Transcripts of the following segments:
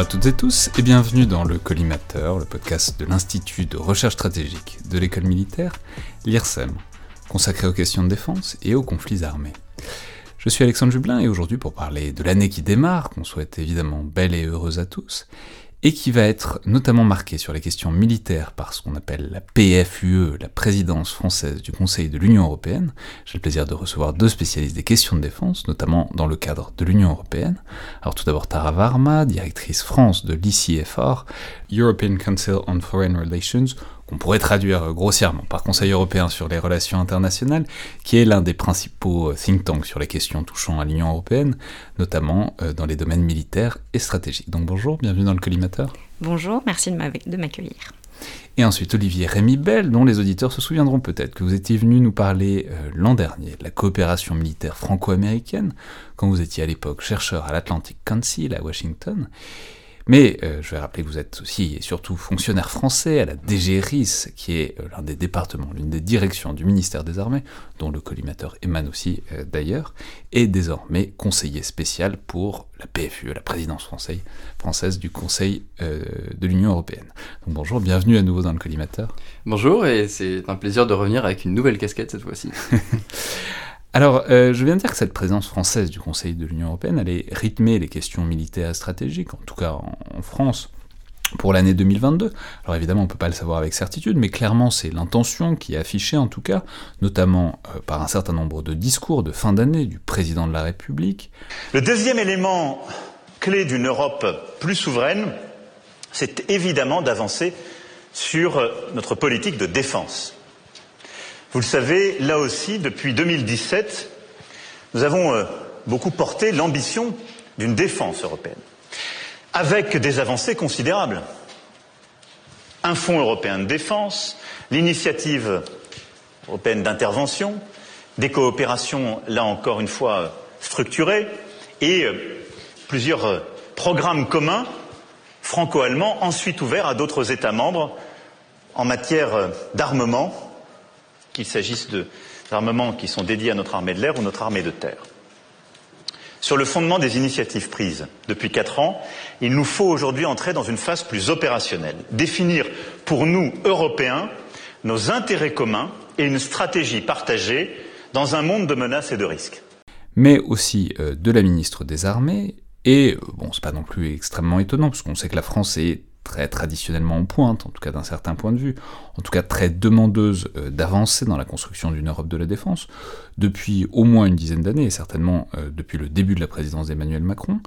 Bonjour à toutes et tous et bienvenue dans le Collimateur, le podcast de l'Institut de recherche stratégique de l'école militaire, l'IRSEM, consacré aux questions de défense et aux conflits armés. Je suis Alexandre Jublin et aujourd'hui pour parler de l'année qui démarre, qu'on souhaite évidemment belle et heureuse à tous, et qui va être notamment marquée sur les questions militaires par ce qu'on appelle la PFUE, la présidence française du Conseil de l'Union européenne. J'ai le plaisir de recevoir deux spécialistes des questions de défense, notamment dans le cadre de l'Union européenne. Alors tout d'abord Tara Varma, directrice France de l'ICFR, European Council on Foreign Relations, qu'on pourrait traduire grossièrement par Conseil européen sur les relations internationales, qui est l'un des principaux think tanks sur les questions touchant à l'Union européenne, notamment euh, dans les domaines militaires et stratégiques. Donc bonjour, bienvenue dans le collimateur. Bonjour, merci de m'accueillir. Et ensuite Olivier Rémy Bell, dont les auditeurs se souviendront peut-être que vous étiez venu nous parler euh, l'an dernier de la coopération militaire franco-américaine, quand vous étiez à l'époque chercheur à l'Atlantic Council à Washington, mais euh, je vais rappeler que vous êtes aussi et surtout fonctionnaire français à la DGRIS, qui est euh, l'un des départements, l'une des directions du ministère des Armées, dont le collimateur émane aussi euh, d'ailleurs, et désormais conseiller spécial pour la PFUE, la présidence française, française du Conseil de l'Union européenne. Donc bonjour, bienvenue à nouveau dans le collimateur. Bonjour, et c'est un plaisir de revenir avec une nouvelle casquette cette fois-ci. Alors, euh, je viens de dire que cette présence française du Conseil de l'Union européenne allait rythmer les questions militaires et stratégiques, en tout cas en, France, pour l'année 2022. Alors évidemment, on ne peut pas le savoir avec certitude, mais clairement, c'est l'intention qui est affichée, en tout cas, notamment euh, par un certain nombre de discours de fin d'année du président de la République. Le deuxième élément clé d'une Europe plus souveraine, c'est évidemment d'avancer sur euh, notre politique de défense. Vous le savez, là aussi, depuis 2017, nous avons euh, beaucoup porté l'ambition d'une défense européenne, avec des avancées considérables. Un fonds européen de défense, l'initiative européenne d'intervention, des coopérations, là encore une fois, structurées, et euh, plusieurs euh, programmes communs franco-allemands ensuite ouverts à d'autres États membres en matière d'armement qu'il s'agisse d'armements qui sont dédiés à notre armée de l'air ou notre armée de terre. Sur le fondement des initiatives prises depuis quatre ans, il nous faut aujourd'hui entrer dans une phase plus opérationnelle, définir pour nous, Européens, nos intérêts communs et une stratégie partagée dans un monde de menaces et de risques. Mais aussi euh, de la ministre des Armées, et euh, bon, c'est pas non plus extrêmement étonnant, parce qu'on sait que la France est très traditionnellement en pointe, en tout cas d'un certain point de vue, en tout cas très demandeuse euh, d'avancer dans la construction d'une Europe de la défense, depuis au moins une dizaine d'années, certainement euh, depuis le début de la présidence d'Emmanuel Macron,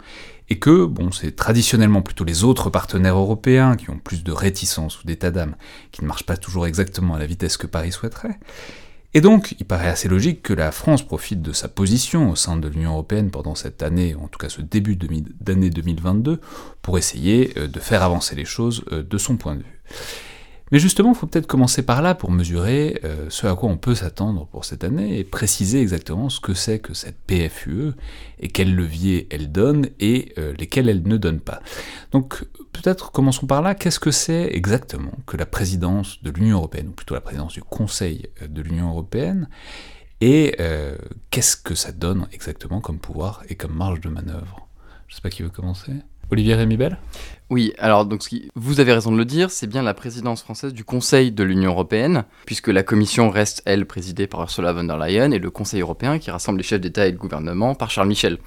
et que, bon, c'est traditionnellement plutôt les autres partenaires européens qui ont plus de réticence ou d'état d'âme, qui ne marchent pas toujours exactement à la vitesse que Paris souhaiterait, et donc, il paraît assez logique que la France profite de sa position au sein de l'Union européenne pendant cette année, en tout cas ce début d'année 2022, pour essayer euh, de faire avancer les choses euh, de son point de vue. Mais justement, il faut peut-être commencer par là pour mesurer euh, ce à quoi on peut s'attendre pour cette année et préciser exactement ce que c'est que cette PFUE et quels leviers elle donne et lesquels elle ne donne pas. Donc peut-être commençons par là, qu'est-ce que c'est exactement que la présidence de l'Union européenne, ou plutôt la présidence du Conseil euh, de l'Union européenne, et euh, qu'est-ce que ça donne exactement comme pouvoir et comme marge de manœuvre? Je ne sais pas qui veut commencer. Olivier Rémybel Oui, alors donc vous avez raison de le dire, c'est bien la présidence française du Conseil de l'Union européenne, puisque la Commission reste, elle, présidée par Ursula von der Leyen, et le Conseil européen qui rassemble les chefs d'État et de gouvernement par Charles Michel.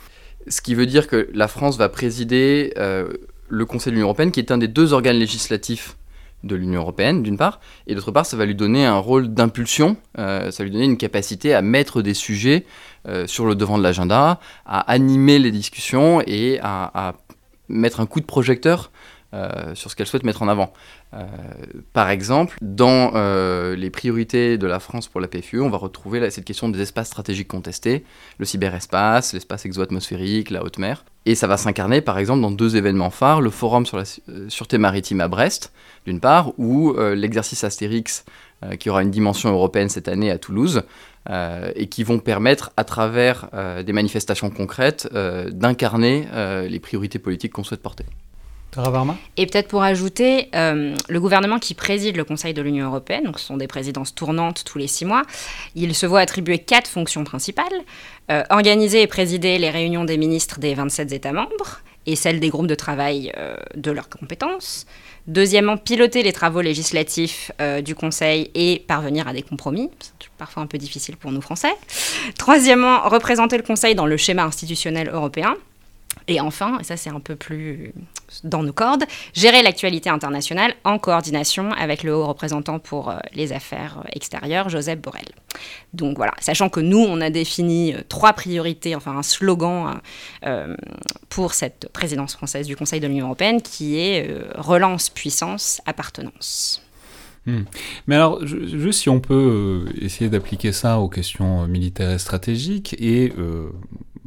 Ce qui veut dire que la France va présider euh, le Conseil de l'Union européenne, qui est un des deux organes législatifs de l'Union européenne, d'une part, et d'autre part, ça va lui donner un rôle d'impulsion, euh, ça va lui donner une capacité à mettre des sujets euh, sur le devant de l'agenda, à animer les discussions et à, mettre un coup de projecteur euh, sur ce qu'elle souhaite mettre en avant. par exemple, dans les priorités de la France pour la PFUE, on va retrouver cette question des espaces stratégiques contestés, le cyberespace, l'espace exo-atmosphérique, la haute mer. Et ça va s'incarner par exemple dans deux événements phares, le forum sur la euh, sûreté maritime à Brest, d'une part, ou euh, l'exercice Astérix, euh, qui aura une dimension européenne cette année à Toulouse, et qui vont permettre, à travers des manifestations concrètes, d'incarner les priorités politiques qu'on souhaite porter. Et peut-être pour ajouter, le gouvernement qui préside le Conseil de l'Union européenne, donc ce sont des présidences tournantes tous les six mois, il se voit attribuer quatre fonctions principales. Euh, organiser et présider les réunions des ministres des 27 États membres et celle des groupes de travail de leurs compétences. Deuxièmement, piloter les travaux législatifs du Conseil et parvenir à des compromis. C'est parfois un peu difficile pour nous Français. Troisièmement, représenter le Conseil dans le schéma institutionnel européen. Et enfin, et ça c'est un peu plus dans nos cordes, gérer l'actualité internationale en coordination avec le haut représentant pour euh, les affaires euh, extérieures, Joseph Borrell. Donc voilà, sachant que nous, on a défini euh, trois priorités, enfin un slogan pour cette présidence française du Conseil de l'Union européenne qui est relance, puissance, appartenance. Hmm. Mais alors, juste si on peut essayer d'appliquer ça aux questions militaires et stratégiques et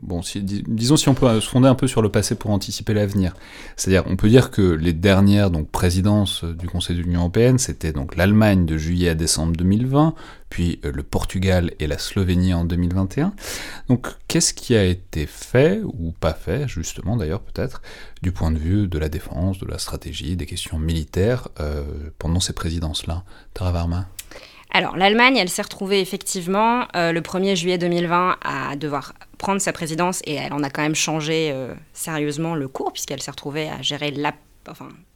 bon, disons si on peut se fonder un peu sur le passé pour anticiper l'avenir. C'est-à-dire, on peut dire que les dernières donc présidences du Conseil de l'Union européenne, c'était donc l'Allemagne de juillet à décembre 2020, puis euh, le Portugal et la Slovénie en 2021. Donc, qu'est-ce qui a été fait ou pas fait, justement d'ailleurs peut-être, du point de vue de la défense, de la stratégie, des questions militaires euh, pendant ces présidences-là, Tara Varma alors, l'Allemagne, elle s'est retrouvée effectivement euh, le 1er juillet 2020 à devoir prendre sa présidence et elle en a quand même changé euh, sérieusement le cours puisqu'elle s'est retrouvée à gérer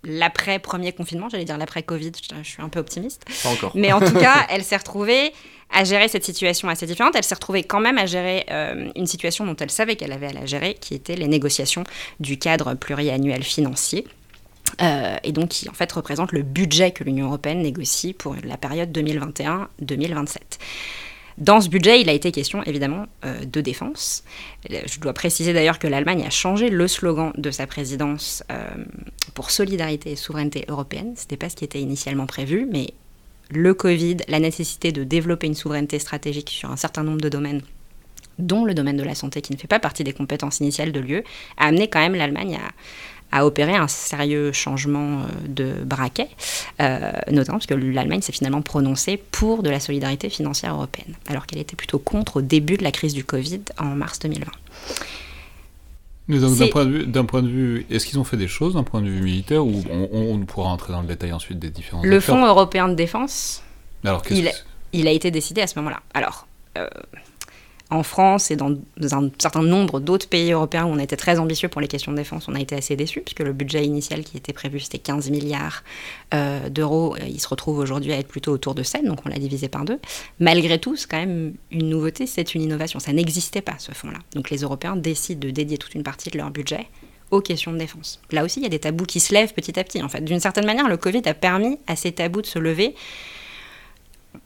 l'après premier confinement, j'allais dire l'après Covid, je, suis un peu optimiste. Pas encore. Mais en tout cas, elle s'est retrouvée à gérer cette situation assez différente. Elle s'est retrouvée quand même à gérer euh, une situation dont elle savait qu'elle avait à la gérer, qui était les négociations du cadre pluriannuel financier. Euh, et donc qui en fait représente le budget que l'Union européenne négocie pour la période 2021-2027. Dans ce budget, il a été question évidemment euh, de défense. Euh, je dois préciser d'ailleurs que l'Allemagne a changé le slogan de sa présidence pour solidarité et souveraineté européenne. Ce n'était pas ce qui était initialement prévu, mais le Covid, la nécessité de développer une souveraineté stratégique sur un certain nombre de domaines dont le domaine de la santé qui ne fait pas partie des compétences initiales de l'UE, a amené quand même l'Allemagne à, a opéré un sérieux changement euh, de braquet, euh, notamment parce que l'Allemagne s'est finalement prononcée pour de la solidarité financière européenne, alors qu'elle était plutôt contre au début de la crise du Covid en mars 2020. d'un point, point, de vue, est-ce qu'ils ont fait des choses d'un point de vue militaire ou on, pourra entrer dans le détail ensuite des différents Le Fonds européen de défense, alors, il, il, a été décidé à ce moment-là. Alors, euh, en France et dans un certain nombre d'autres pays européens où on était très ambitieux pour les questions de défense, on a été assez déçus, puisque le budget initial qui était prévu, c'était 15 milliards euh, d'euros. Il se retrouve aujourd'hui à être plutôt autour de 7, donc on l'a divisé par deux. Malgré tout, c'est quand même une nouveauté, c'est une innovation. Ça n'existait pas, ce fonds-là. Donc les Européens décident de dédier toute une partie de leur budget aux questions de défense. Là aussi, il y a des tabous qui se lèvent petit à petit. En fait, d'une certaine manière, le Covid a permis à ces tabous de se lever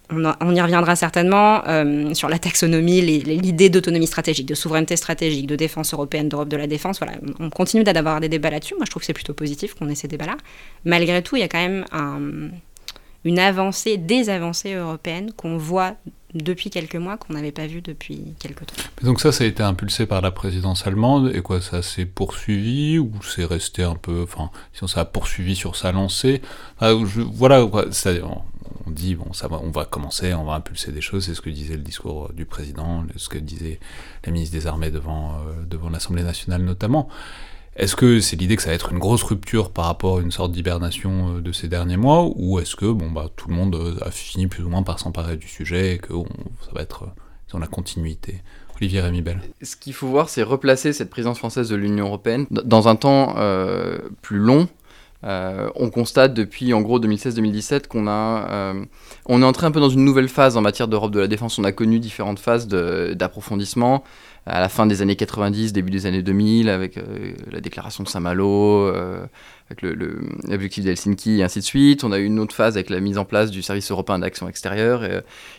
on, y reviendra certainement euh, sur la taxonomie, l'idée d'autonomie stratégique, de souveraineté stratégique, de défense européenne, d'Europe de la défense. Voilà, on continue d'avoir des débats là-dessus. Moi, je trouve que c'est plutôt positif qu'on ait ces débats-là. Malgré tout, il y a quand même une avancée, des avancées européennes qu'on voit depuis quelques mois qu'on n'avait pas vu depuis quelques temps. donc ça, ça a été impulsé par la présidence allemande, et quoi, ça s'est poursuivi, ou c'est resté un peu, enfin, si ça a poursuivi sur sa lancée, voilà, on dit, bon, ça va, on va commencer, on va impulser des choses, c'est ce que disait le discours du président, ce que disait la ministre des Armées devant, euh, devant l'Assemblée nationale notamment. Est-ce que c'est l'idée que ça va être une grosse rupture par rapport à une sorte d'hibernation euh, de ces derniers mois, ou est-ce que bon bah tout le monde euh, a fini plus ou moins par s'emparer du sujet et que ça va être dans la continuité? Olivier Rémybel. Ce qu'il faut voir, c'est replacer cette présidence française de l'Union européenne dans un temps plus long euh, on constate depuis en gros 2016-2017 qu'on a, euh, on est entré un peu dans une nouvelle phase en matière d'Europe de la défense. On a connu différentes phases d'approfondissement à la fin des années 90, début des années 2000, avec euh, la déclaration de Saint-Malo, avec l'objectif d'Helsinki et ainsi de suite. On a eu une autre phase avec la mise en place du service européen d'action extérieure.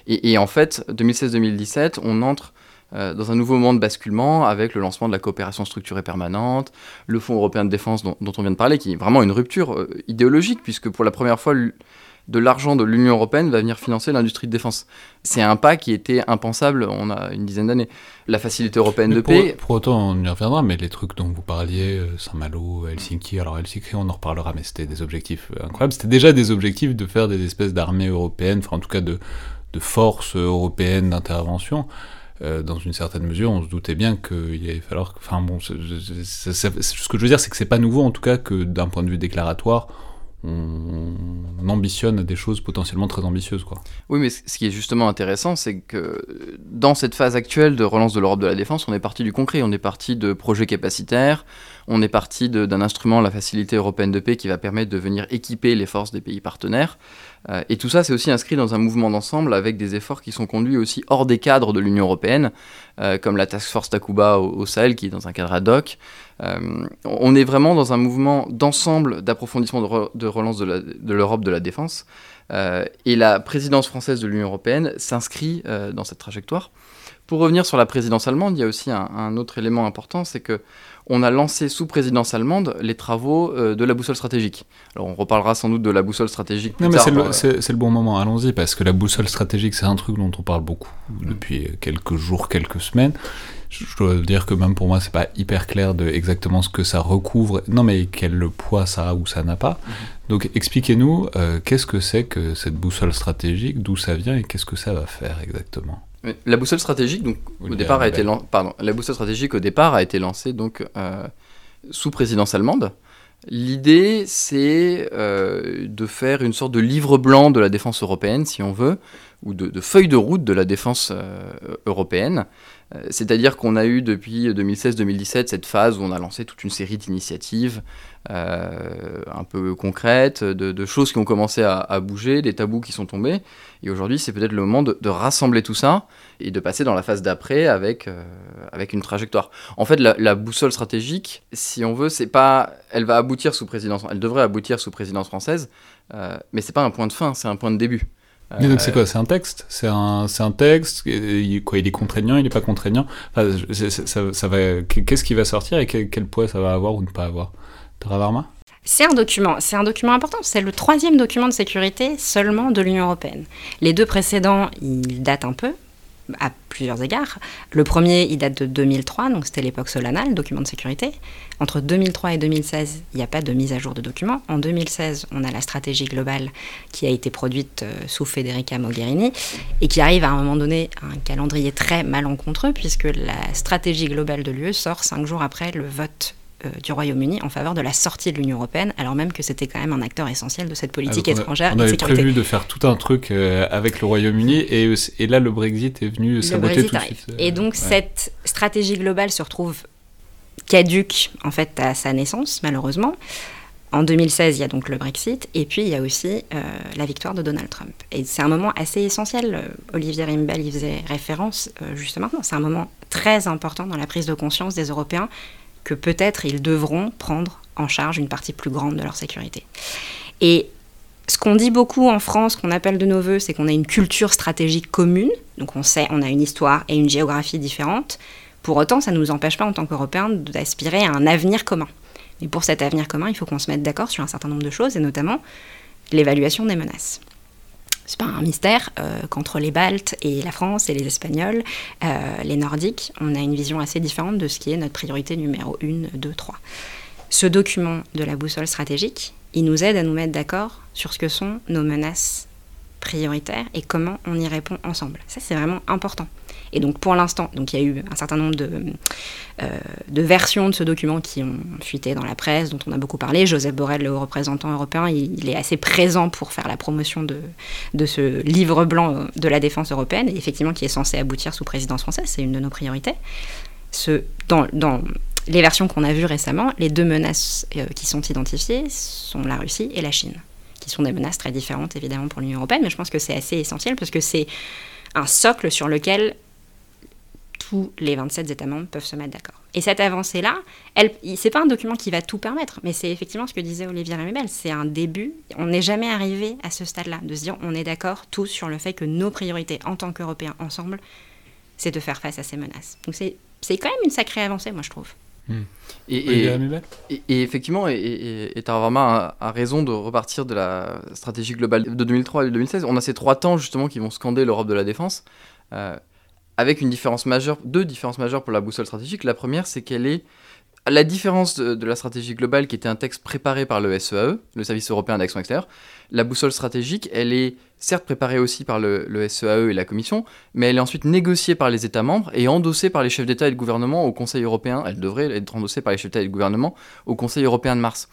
Et, en fait, 2016-2017, on entre euh, dans un nouveau moment de basculement avec le lancement de la coopération structurée permanente, le Fonds européen de défense dont, on vient de parler, qui est vraiment une rupture euh, idéologique, puisque pour la première fois, de l'argent de l'Union européenne va venir financer l'industrie de défense. C'est un pas qui était impensable on a une dizaine d'années. La facilité européenne de paix... Pour autant, on y reviendra, mais les trucs dont vous parliez, euh, Saint-Malo, Helsinki, alors Helsinki, on en reparlera, mais c'était des objectifs incroyables. C'était déjà des objectifs de faire des espèces d'armées européennes, enfin en tout cas de, de forces européennes d'intervention. Euh, dans une certaine mesure, on se doutait bien qu'il allait falloir. Enfin bon, ce que je veux dire, c'est que c'est pas nouveau en tout cas que d'un point de vue déclaratoire, on, ambitionne des choses potentiellement très ambitieuses. Quoi. Oui, mais ce qui est justement intéressant, c'est que dans cette phase actuelle de relance de l'Europe de la défense, on est parti du concret, on est parti de projets capacitaires, On est parti d'un instrument, la Facilité européenne de paix, qui va permettre de venir équiper les forces des pays partenaires. Euh, et tout ça, c'est aussi inscrit dans un mouvement d'ensemble avec des efforts qui sont conduits aussi hors des cadres de l'Union européenne, euh, comme la Task Force Takuba au, Sahel, qui est dans un cadre ad hoc. Euh, on est vraiment dans un mouvement d'ensemble d'approfondissement de, relance de l'Europe de, la défense. et la présidence française de l'Union européenne s'inscrit dans cette trajectoire. Pour revenir sur la présidence allemande, il y a aussi un, autre élément important, c'est que on a lancé sous présidence allemande les travaux euh, de la boussole stratégique. Alors on reparlera sans doute de la boussole stratégique plus non. Mais c'est le, bon moment, allons-y, parce que la boussole stratégique, c'est un truc dont on parle beaucoup depuis quelques jours, quelques semaines. Je, dois dire que même pour moi, c'est pas hyper clair de exactement ce que ça recouvre. Non, mais quel poids ça a ou ça n'a pas. Donc expliquez-nous, euh, qu'est-ce que c'est que cette boussole stratégique, d'où ça vient et qu'est-ce que ça va faire exactement? La boussole stratégique, donc, au départ, a été pardon, la boussole stratégique au départ a été lancée donc euh, sous présidence allemande. L'idée, c'est euh, de faire une sorte de livre blanc de la défense européenne, si on veut, ou de, feuille de route de la défense euh, européenne. C'est-à-dire qu'on a eu depuis 2016-2017 cette phase où on a lancé toute une série d'initiatives un peu concrètes, de, choses qui ont commencé à, bouger, des tabous qui sont tombés. Et aujourd'hui, c'est peut-être le moment de, rassembler tout ça et de passer dans la phase d'après avec, euh, avec une trajectoire. En fait, la, boussole stratégique, si on veut, c'est pas, elle va aboutir sous présidence, elle devrait aboutir sous présidence française, euh, mais c'est pas un point de fin, c'est un point de début. donc c'est quoi? C'est un texte? C'est un, un texte? Il, quoi, il est contraignant, il n'est pas contraignant? Ça, va, Qu'est-ce qui va sortir et quel, quel, poids ça va avoir ou ne pas avoir? C'est un document, c'est un document important. C'est le troisième document de sécurité seulement de l'Union européenne. Les deux précédents, ils datent un peu, à plusieurs égards. Le premier, il date de 2003, donc c'était l'époque Solana, le document de sécurité. Entre 2003 et 2016, il n'y a pas de mise à jour de document. En 2016, on a la stratégie globale qui a été produite euh, sous Federica Mogherini et qui arrive à un moment donné à un calendrier très malencontreux puisque la stratégie globale de l'UE sort cinq jours après le vote du Royaume-Uni en faveur de la sortie de l'Union européenne, alors même que c'était quand même un acteur essentiel de cette politique étrangère. On, avait prévu de faire tout un truc euh, avec le Royaume-Uni et, et, là le Brexit est venu saboter tout de suite. Euh, et donc cette stratégie globale se retrouve caduque en fait à sa naissance malheureusement. En 2016, il y a donc le Brexit, et puis il y a aussi la victoire de Donald Trump. Et c'est un moment assez essentiel. Olivier Rimbel y faisait référence juste maintenant. C'est un moment très important dans la prise de conscience des Européens que peut-être ils devront prendre en charge une partie plus grande de leur sécurité. Et ce qu'on dit beaucoup en France, qu'on appelle de nos voeux, c'est qu'on a une culture stratégique commune. Donc on sait, on a une histoire et une géographie différentes. Pour autant, ça ne nous empêche pas en tant qu'Européens d'aspirer à un avenir commun. Mais pour cet avenir commun, il faut qu'on se mette d'accord sur un certain nombre de choses, et notamment l'évaluation des menaces c'est pas un mystère euh, qu'entre les Baltes et la France et les Espagnols, euh, les Nordiques, on a une vision assez différente de ce qui est notre priorité numéro 1, 2, 3. Ce document de la boussole stratégique, il nous aide à nous mettre d'accord sur ce que sont nos menaces prioritaires et comment on y répond ensemble. Ça, c'est vraiment important. Et donc pour l'instant, donc il y a eu un certain nombre de, euh, de, versions de ce document qui ont fuité dans la presse, dont on a beaucoup parlé. Joseph Borrell, le représentant européen, il, est assez présent pour faire la promotion de, ce livre blanc de la défense européenne, effectivement qui est censé aboutir sous présidence française, c'est une de nos priorités. Dans les versions qu'on a vues récemment, les deux menaces euh, qui sont identifiées sont la Russie et la Chine, qui sont des menaces très différentes évidemment pour l'Union européenne, mais je pense que c'est assez essentiel parce que c'est un socle sur lequel tous les 27 États membres peuvent se mettre d'accord. Et cette avancée-là, c'est pas un document qui va tout permettre, mais c'est effectivement ce que disait Olivier Remibel, c'est un début. On n'est jamais arrivé à ce stade-là, de se dire on est d'accord tous sur le fait que nos priorités en tant qu'Européens ensemble, c'est de faire face à ces menaces. Donc c'est quand même une sacrée avancée, moi je trouve. Hmm. Et, et, effectivement, et, et Tarvama a, raison de repartir de la stratégie globale de 2003 et 2016. On a ces trois temps justement qui vont scander l'Europe de la défense. Euh, avec une différence majeure, deux différences majeures pour la boussole stratégique. La première, c'est qu'elle est la différence de, la stratégie globale, qui était un texte préparé par le SEAE, e, le Service européen d'action extérieure, la boussole stratégique, elle est certes préparée aussi par le, SEAE e et la Commission, mais elle est ensuite négociée par les États membres et endossée par les chefs d'État et de gouvernement au Conseil européen. Elle devrait être endossée par les chefs d'État et de gouvernement au Conseil européen de mars.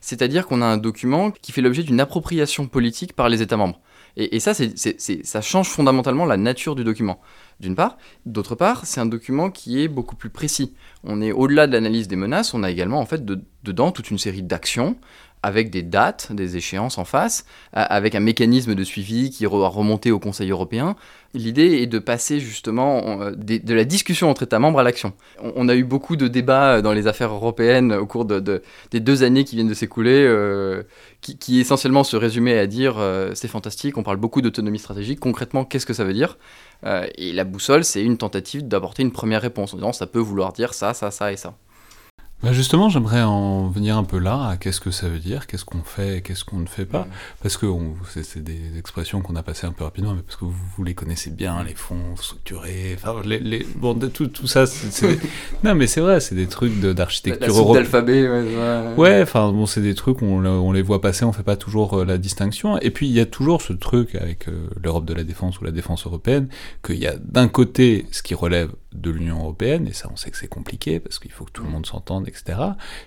C'est-à-dire qu'on a un document qui fait l'objet d'une appropriation politique par les États membres. Et, ça, ça change fondamentalement la nature du document, d'une part. D'autre part, c'est un document qui est beaucoup plus précis. On est au-delà de l'analyse des menaces, on a également en fait dedans toute une série d'actions avec des dates, des échéances en face, avec un mécanisme de suivi qui va remonter au Conseil européen. L'idée est de passer justement euh, de la discussion entre États membres à l'action. On, a eu beaucoup de débats dans les affaires européennes au cours de, des deux années qui viennent de s'écouler, euh, qui, essentiellement se résumaient à dire euh, c'est fantastique, on parle beaucoup d'autonomie stratégique, concrètement qu'est-ce que ça veut dire? Et la boussole, c'est une tentative d'apporter une première réponse en disant ça peut vouloir dire ça, ça, ça et ça. Bah justement, j'aimerais en venir un peu là à qu'est-ce que ça veut dire, qu'est-ce qu'on fait qu'est-ce qu'on ne fait pas. Parce que c'est des expressions qu'on a passées un peu rapidement, mais parce que vous, vous les connaissez bien, les fonds structurés, enfin, les, les, bon, tout, tout ça, c'est... non, mais c'est vrai, c'est des trucs d'architecture européenne. l'alphabet, ouais. Ouais, enfin, bon, c'est des trucs, on, on, les voit passer, on fait pas toujours euh, la distinction. Et puis, il y a toujours ce truc avec euh, l'Europe de la défense ou la défense européenne, qu'il y a d'un côté ce qui relève de l'Union européenne, et ça, on sait que c'est compliqué, parce qu'il faut que tout le monde s'entende, etc.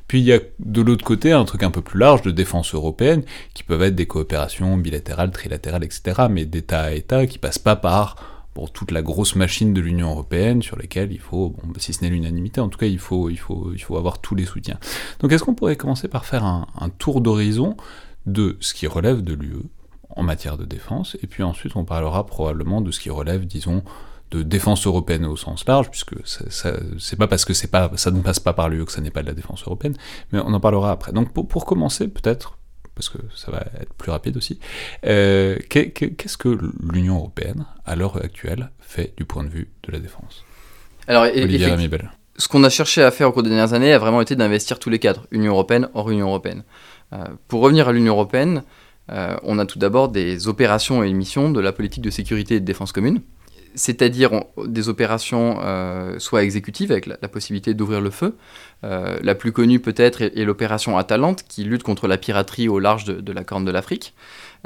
Puis il y a de l'autre côté un truc un peu plus large de défense européenne, qui peuvent être des coopérations bilatérales, trilatérales, etc., mais d'État à État qui passent pas par pour toute la grosse machine de l'Union européenne sur lesquelles il faut, bon, si ce n'est l'unanimité, en tout cas il faut, il, faut, il faut avoir tous les soutiens. Donc est-ce qu'on pourrait commencer par faire un, un tour d'horizon de ce qui relève de l'UE en matière de défense, et puis ensuite on parlera probablement de ce qui relève, disons, de défense européenne au sens large, puisque c'est pas parce que c'est pas, ça ne passe pas par l'UE que ça n'est pas de la défense européenne, mais on en parlera après. Donc pour, commencer, peut-être, parce que ça va être plus rapide aussi, euh, qu'est-ce que l'Union européenne, à l'heure actuelle, fait du point de vue de la défense? Alors, Olivier Ce qu'on a cherché à faire au cours des dernières années a vraiment été d'investir tous les cadres, Union européenne, hors Union européenne. Euh, pour revenir à l'Union européenne, euh, on a tout d'abord des opérations et missions de la politique de sécurité et de défense commune c'est-à-dire des opérations euh, soit exécutives avec la, possibilité d'ouvrir le feu. Euh, la plus connue peut-être est, l'opération Atalante qui lutte contre la piraterie au large de, la Corne de l'Afrique.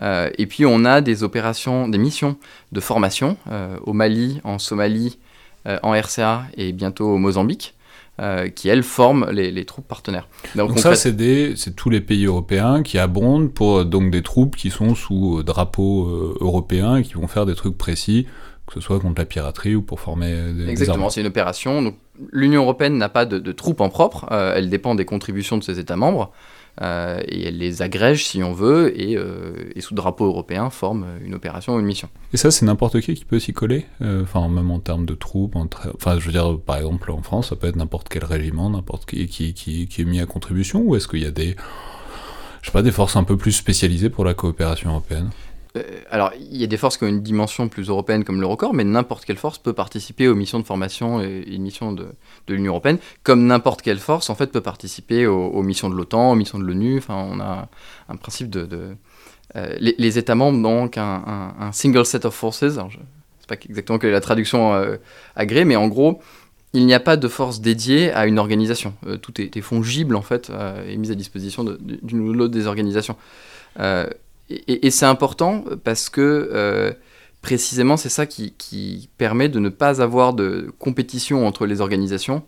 Euh, et puis on a des opérations, des missions de formation au Mali, en Somalie, en RCA et bientôt au Mozambique. qui elles forment les, troupes partenaires. Donc, ça, c'est tous les pays européens qui abondent pour donc des troupes qui sont sous drapeau européen et qui vont faire des trucs précis que ce soit contre la piraterie ou pour former des Exactement, c'est une opération. Donc, l'Union européenne n'a pas de, troupes en propre, euh, elle dépend des contributions de ses États membres, euh, et elle les agrège si on veut, euh, et, sous drapeau européen forme une opération ou une mission. Et ça, c'est n'importe qui qui peut s'y coller Enfin, même en termes de troupes, enfin, je veux dire, par exemple, en France, ça peut être n'importe quel régiment, n'importe qui, qui, qui, qui est mis à contribution, ou est-ce qu'il y a des je sais pas, des forces un peu plus spécialisées pour la coopération européenne? euh, alors, il y a des forces qui ont une dimension plus européenne comme l'Eurocorps, mais n'importe quelle force peut participer aux missions de formation et, aux missions de, l'Union européenne, comme n'importe quelle force en fait peut participer aux, missions de l'OTAN, aux missions de l'ONU. Enfin, on a un principe de, euh, les, États membres ont donc un, single set of forces. Je ne sais pas exactement quelle est la traduction euh, agréée, mais en gros, il n'y a pas de force dédiée à une organisation. tout est, fongible en fait et mis à disposition d'une ou l'autre des organisations. Et, c'est important parce que euh, précisément c'est ça qui, permet de ne pas avoir de compétition entre les organisations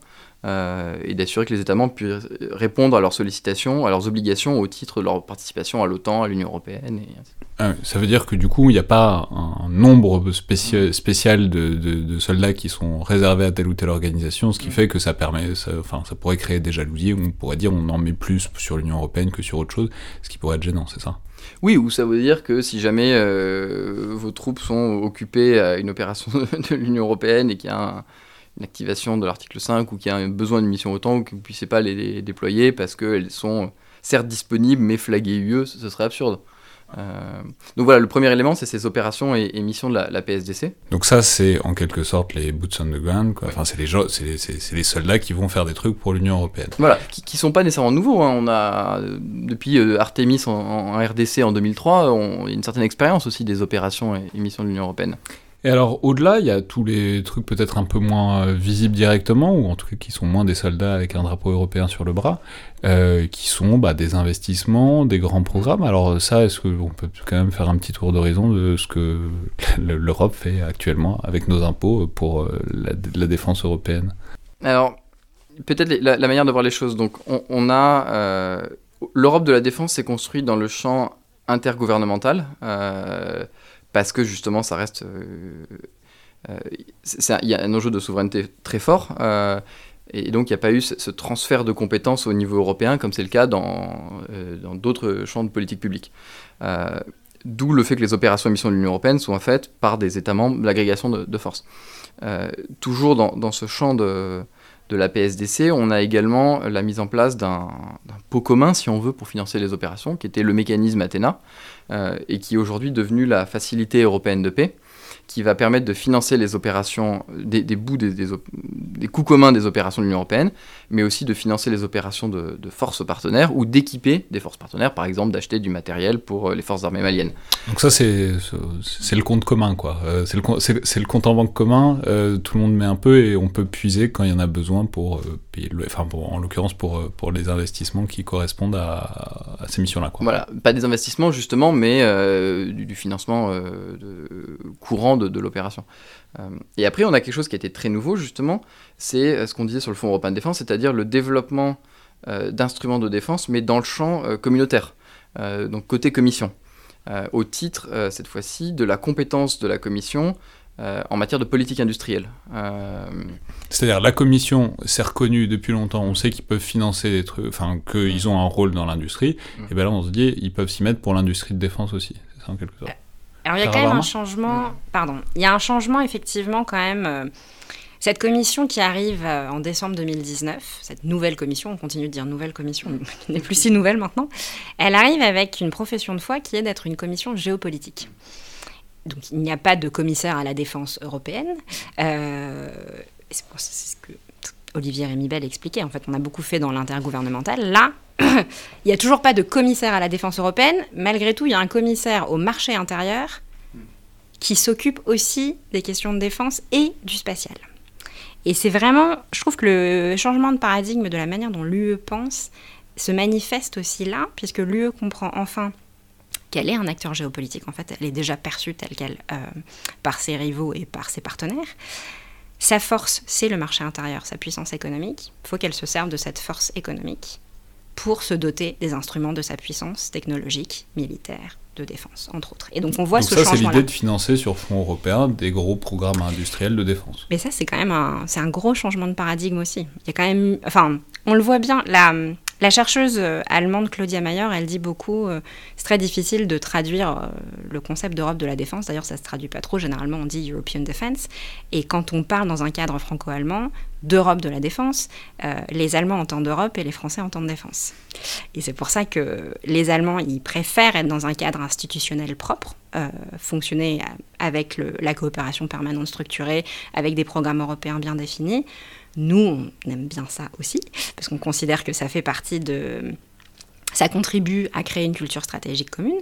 euh, et d'assurer que les États membres puissent répondre à leurs sollicitations, à leurs obligations au titre de leur participation à l'OTAN, à l'Union européenne. Et ah ça veut dire que du coup, il n'y a pas un nombre spécial de, soldats qui sont réservés à telle ou telle organisation, ce qui mm. fait que ça permet, enfin, ça pourrait créer des jalousies. On pourrait dire on en met plus sur l'Union européenne que sur autre chose, ce qui pourrait être gênant, c'est ça? Oui, ou ça veut dire que si jamais euh, vos troupes sont occupées à une opération de l'Union européenne et qu'il y a une activation de l'article 5 ou qu'il y a un besoin d'une mission OTAN ou que vous ne puissiez pas les, déployer parce qu'elles sont certes disponibles mais flaguées UE, ce serait absurde. Euh, donc voilà, le premier élément, c'est ces opérations et, missions de la, PSDC. Donc ça, c'est en quelque sorte les boots on the ground, quoi. Enfin, c'est les, soldats qui vont faire des trucs pour l'Union Européenne. Voilà, qui, qui sont pas nécessairement nouveaux. Hein. On a, depuis euh, Artemis en, RDC en 2003, on, il y a une certaine expérience aussi des opérations et, et missions de l'Union Européenne. Et alors, au-delà, il y a tous les trucs peut-être un peu moins euh, visibles directement, ou en tout cas qui sont moins des soldats avec un drapeau européen sur le bras, euh, qui sont bah, des investissements, des grands programmes. Alors ça, est-ce qu'on peut quand même faire un petit tour d'horizon de ce que l'Europe fait actuellement avec nos impôts pour euh, la, défense européenne? Alors, peut-être la, manière de voir les choses. Donc, on, a... L'Europe de la défense s'est construite dans le champ intergouvernemental parce que justement, ça reste. Il y a un enjeu de souveraineté très fort. Et donc, il n'y a pas eu ce, transfert de compétences au niveau européen, comme c'est le cas dans d'autres champs de politique publique. D'où le fait que les opérations émissions de l'Union européenne sont faites par des États membres, l'agrégation de, de force. toujours dans, ce champ de, de la PSDC, on a également la mise en place d'un pot commun, si on veut, pour financer les opérations, qui était le mécanisme Athéna, euh, et qui est aujourd'hui devenu la Facilité européenne de paix, qui va permettre de financer les opérations, des, bouts des, des, coûts communs des opérations de l'Union européenne, mais aussi de financer les opérations de, forces partenaires ou d'équiper des forces partenaires, par exemple d'acheter du matériel pour euh, les forces armées maliennes. Donc ça, c'est le compte commun, quoi. Euh, c'est le, le, compte en banque commun, euh, tout le monde met un peu et on peut puiser quand il y en a besoin pour payer, le, enfin en l'occurrence pour, pour les investissements qui correspondent à, ces missions-là. Voilà, pas des investissements justement, mais du, du, financement de, courant de, l'opération. Euh, et après, on a quelque chose qui a été très nouveau, justement, c'est euh, ce qu'on disait sur le Fonds européen de défense, c'est-à-dire le développement euh, d'instruments de défense, mais dans le champ communautaire, donc côté commission, au titre, cette fois-ci, de la compétence de la commission en matière de politique industrielle. C'est-à-dire la commission s'est reconnue depuis longtemps, on sait qu'ils peuvent financer des trucs, enfin qu'ils ont un rôle dans l'industrie, mmh. et bien là on se dit ils peuvent s'y mettre pour l'industrie de défense aussi, c'est ça en quelque sorte. Alors il y a quand même un changement, pardon, il y a un changement effectivement quand même. Euh, cette commission qui arrive euh, en décembre 2019, cette nouvelle commission, on continue de dire nouvelle commission, qui n'est plus si nouvelle maintenant, elle arrive avec une profession de foi qui est d'être une commission géopolitique. Donc il n'y a pas de commissaire à la défense européenne. Euh, c'est ce que Olivier Rémybel expliquait. En fait, on a beaucoup fait dans l'intergouvernemental. Là, il n'y a toujours pas de commissaire à la défense européenne. Malgré tout, il y a un commissaire au marché intérieur qui s'occupe aussi des questions de défense et du spatial. Et c'est vraiment, je trouve que le changement de paradigme de la manière dont l'UE pense se manifeste aussi là, puisque l'UE comprend enfin qu'elle est un acteur géopolitique. En fait, elle est déjà perçue telle qu'elle euh, par ses rivaux et par ses partenaires. Sa force, c'est le marché intérieur, sa puissance économique. Il faut qu'elle se serve de cette force économique pour se doter des instruments de sa puissance technologique, militaire, de défense, entre autres. Et donc on voit ce changement. Ça, c'est l'idée de financer sur fonds européens des gros programmes industriels de défense. Mais ça, c'est quand même un, c'est un gros changement de paradigme aussi. Il y a quand même, enfin, on le voit bien. La, la chercheuse euh, allemande Claudia Mayer, elle dit beaucoup, euh, c'est très difficile de traduire euh, le concept d'Europe de la défense. D'ailleurs, ça se traduit pas trop. Généralement, on dit European Defense. Et quand on parle dans un cadre franco-allemand d'Europe de la défense, les Allemands entendent Europe et les Français entendent défense. Et c'est pour ça que les Allemands, ils préfèrent être dans un cadre institutionnel propre, fonctionner avec la coopération permanente structurée, avec des programmes européens bien définis, nous, on aime bien ça aussi, parce qu'on considère que ça fait partie de... Ça contribue à créer une culture stratégique commune,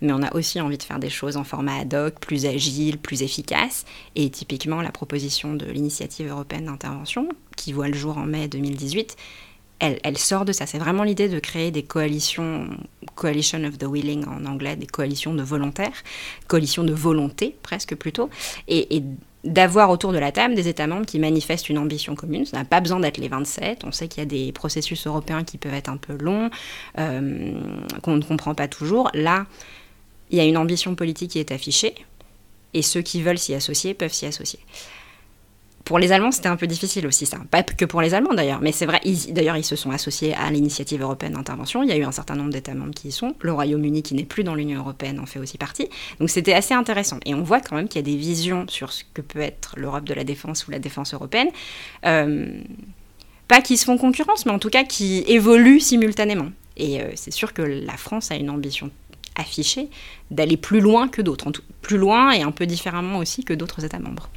mais on a aussi envie de faire des choses en format ad hoc, plus agile, plus efficace. Et typiquement, la proposition de l'initiative européenne d'intervention, qui voit le jour en mai 2018, elle, sort de ça. C'est vraiment l'idée de créer des coalitions, coalition of the willing en anglais, des coalitions de volontaires, coalitions de volonté presque plutôt, et, et d'avoir autour de la table des États membres qui manifestent une ambition commune. Ça n'a pas besoin d'être les 27. On sait qu'il y a des processus européens qui peuvent être un peu longs, euh, qu'on ne comprend pas toujours. Là, il y a une ambition politique qui est affichée, et ceux qui veulent s'y associer peuvent s'y associer. Pour les Allemands, c'était un peu difficile aussi, ça. Pas que pour les Allemands d'ailleurs, mais c'est vrai, d'ailleurs, ils se sont associés à l'initiative européenne d'intervention. Il y a eu un certain nombre d'États membres qui y sont. Le Royaume-Uni, qui n'est plus dans l'Union européenne, en fait aussi partie. Donc c'était assez intéressant. Et on voit quand même qu'il y a des visions sur ce que peut être l'Europe de la défense ou la défense européenne. Euh, pas qui se font concurrence, mais en tout cas qui évoluent simultanément. Et euh, c'est sûr que la France a une ambition affichée d'aller plus loin que d'autres, plus loin et un peu différemment aussi que d'autres États membres.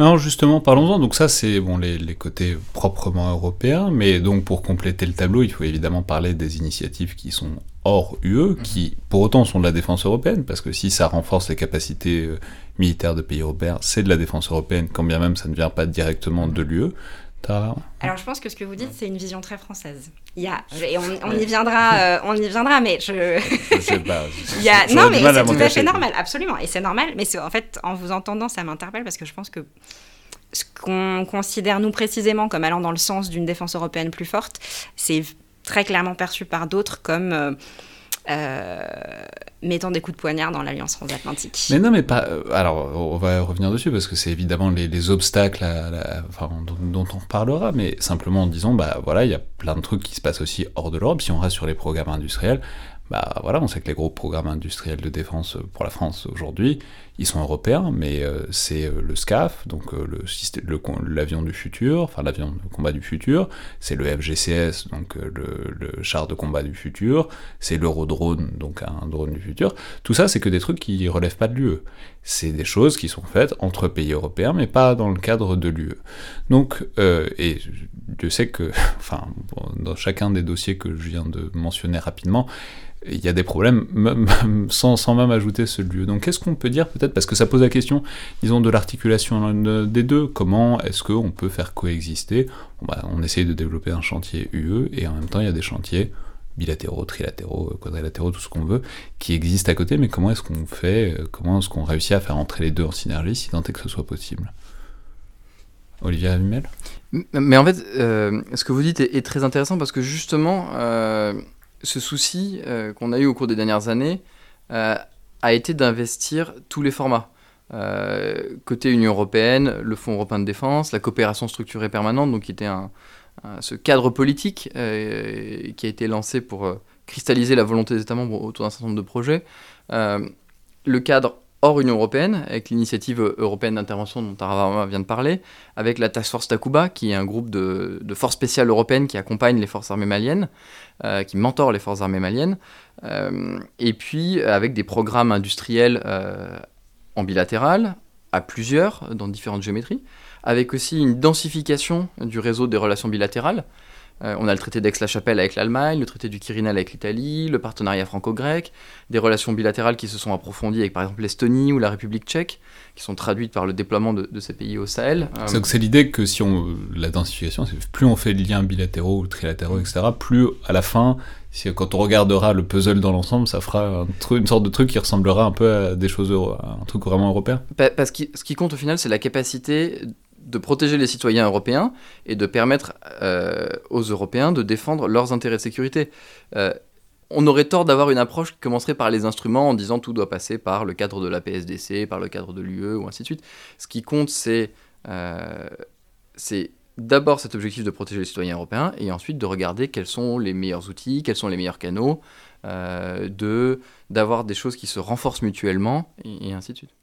Alors justement, parlons-en. Donc ça, c'est bon les, côtés proprement européens, mais donc pour compléter le tableau, il faut évidemment parler des initiatives qui sont hors UE, mhm. qui pour autant sont de la défense européenne, parce que si ça renforce les capacités euh, militaires de pays européens, c'est de la défense européenne, quand bien même ça ne vient pas directement de l'UE. Alors je pense que ce que vous dites, c'est une vision très française. Il y a, et on, y viendra, euh, on y viendra, mais je. je sais pas. Il y a, non, mais c'est tout à fait normal, absolument, et c'est normal. Mais en fait, en vous entendant, ça m'interpelle parce que je pense que ce qu'on considère nous précisément comme allant dans le sens d'une défense européenne plus forte, c'est très clairement perçu par d'autres comme euh, mettant des coups de poignard dans l'alliance transatlantique. Mais non, mais pas. Euh, alors, on va revenir dessus parce que c'est évidemment les, obstacles dont, on reparlera, mais simplement en disant, bah voilà, il y a plein de trucs qui se passent aussi hors de l'Europe. Si on reste sur les programmes industriels, bah voilà, on sait que les gros programmes industriels de défense pour la France aujourd'hui, ils sont européens, mais euh, c'est euh, le SCAF, donc euh, le l'avion du futur, enfin l'avion de combat du futur, c'est le FGCS, donc le, char de combat du futur, c'est l'Eurodrone, donc un drone du futur. Tout ça, c'est que des trucs qui relèvent pas de l'UE. C'est des choses qui sont faites entre pays européens, mais pas dans le cadre de l'UE. Donc, et je sais que, enfin, dans chacun des dossiers que je viens de mentionner rapidement, il y a des problèmes même, sans, sans, même ajouter ce lieu. Donc qu'est-ce qu'on peut dire peut-être, parce que ça pose la question, disons, de l'articulation des deux, comment est-ce qu'on peut faire coexister? Bah, On essaye de développer un chantier UE, et en même temps il y a des chantiers bilatéraux, trilatéraux, quadrilatéraux, tout ce qu'on veut, qui existent à côté, mais comment est-ce qu'on fait, comment est-ce qu'on réussit à faire entrer les deux en synergie, si tant est que ce soit possible? Olivier Avimel Mais en fait, euh, ce que vous dites est, très intéressant parce que justement, euh, ce souci euh, qu'on a eu au cours des dernières années euh, a été d'investir tous les formats. Euh, côté Union européenne, le Fonds européen de défense, la coopération structurée permanente, donc qui était ce cadre politique qui a été lancé pour cristalliser la volonté des États membres autour d'un certain nombre de projets. le cadre hors Union européenne, avec l'initiative européenne d'intervention dont Taravama vient de parler, avec la Task Force Takuba, qui est un groupe de, forces spéciales européennes qui accompagne les forces armées maliennes, euh, qui mentor les forces armées maliennes, euh, et puis avec des programmes industriels euh, en bilatéral, à plusieurs, dans différentes géométries, avec aussi une densification du réseau des relations bilatérales, euh, on a le traité d'Aix-la-Chapelle avec l'Allemagne, le traité du Quirinal avec l'Italie, le partenariat franco-grec, des relations bilatérales qui se sont approfondies avec par exemple l'Estonie ou la République tchèque, qui sont traduites par le déploiement de, ces pays au Sahel. Euh, c'est l'idée que si on la densification, plus on fait de liens bilatéraux ou trilatéraux, etc., plus à la fin, quand on regardera le puzzle dans l'ensemble, ça fera une sorte de truc qui ressemblera un peu à des choses, à un truc vraiment européen. Parce que ce qui compte au final, c'est la capacité de protéger les citoyens européens et de permettre euh, aux Européens de défendre leurs intérêts de sécurité. Euh, on aurait tort d'avoir une approche qui commencerait par les instruments en disant tout doit passer par le cadre de la PSDC, par le cadre de l'UE ou ainsi de suite. Ce qui compte, c'est euh, d'abord cet objectif de protéger les citoyens européens et ensuite de regarder quels sont les meilleurs outils, quels sont les meilleurs canaux, de d'avoir des choses qui se renforcent mutuellement et ainsi de suite.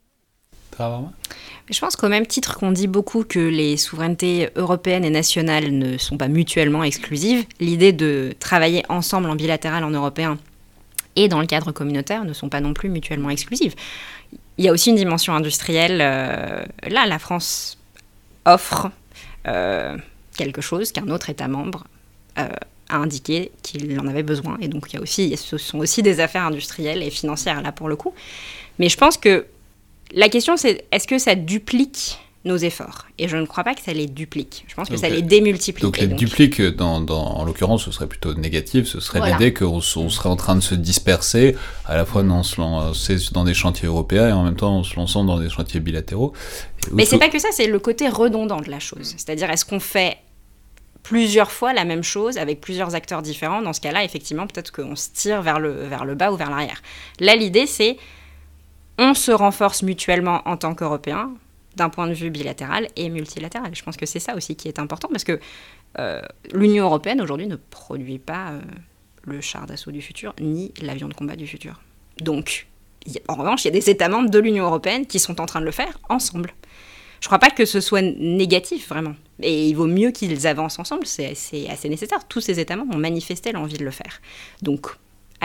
Je pense qu'au même titre qu'on dit beaucoup que les souverainetés européennes et nationales ne sont pas mutuellement exclusives, l'idée de travailler ensemble en bilatéral en européen et dans le cadre communautaire ne sont pas non plus mutuellement exclusives. Il y a aussi une dimension industrielle. Euh, là, la France offre euh, quelque chose qu'un autre État membre euh, a indiqué qu'il en avait besoin. Et donc, il y a aussi, ce sont aussi des affaires industrielles et financières, là, pour le coup. Mais je pense que la question, c'est est-ce que ça duplique nos efforts? Et je ne crois pas que ça les duplique. Je pense que ça les démultiplie. Donc les duplique, dans, en l'occurrence, ce serait plutôt négatif. Ce serait l'idée qu'on on serait en train de se disperser, à la fois dans, dans des chantiers européens et en même temps en se lançant dans des chantiers bilatéraux. Mais c'est pas que ça, c'est le côté redondant de la chose. C'est-à-dire, est-ce qu'on fait plusieurs fois la même chose avec plusieurs acteurs différents? Dans ce cas-là, effectivement, peut-être qu'on se tire vers le, vers le bas ou vers l'arrière. Là, l'idée, c'est on se renforce mutuellement en tant qu'Européens d'un point de vue bilatéral et multilatéral. Je pense que c'est ça aussi qui est important parce que euh, l'Union européenne aujourd'hui ne produit pas euh, le char d'assaut du futur ni l'avion de combat du futur. Donc, en revanche, il y a des États membres de l'Union européenne qui sont en train de le faire ensemble. Je ne crois pas que ce soit négatif, vraiment. Et il vaut mieux qu'ils avancent ensemble, c'est assez nécessaire. Tous ces États membres ont manifesté l'envie de le faire. Donc,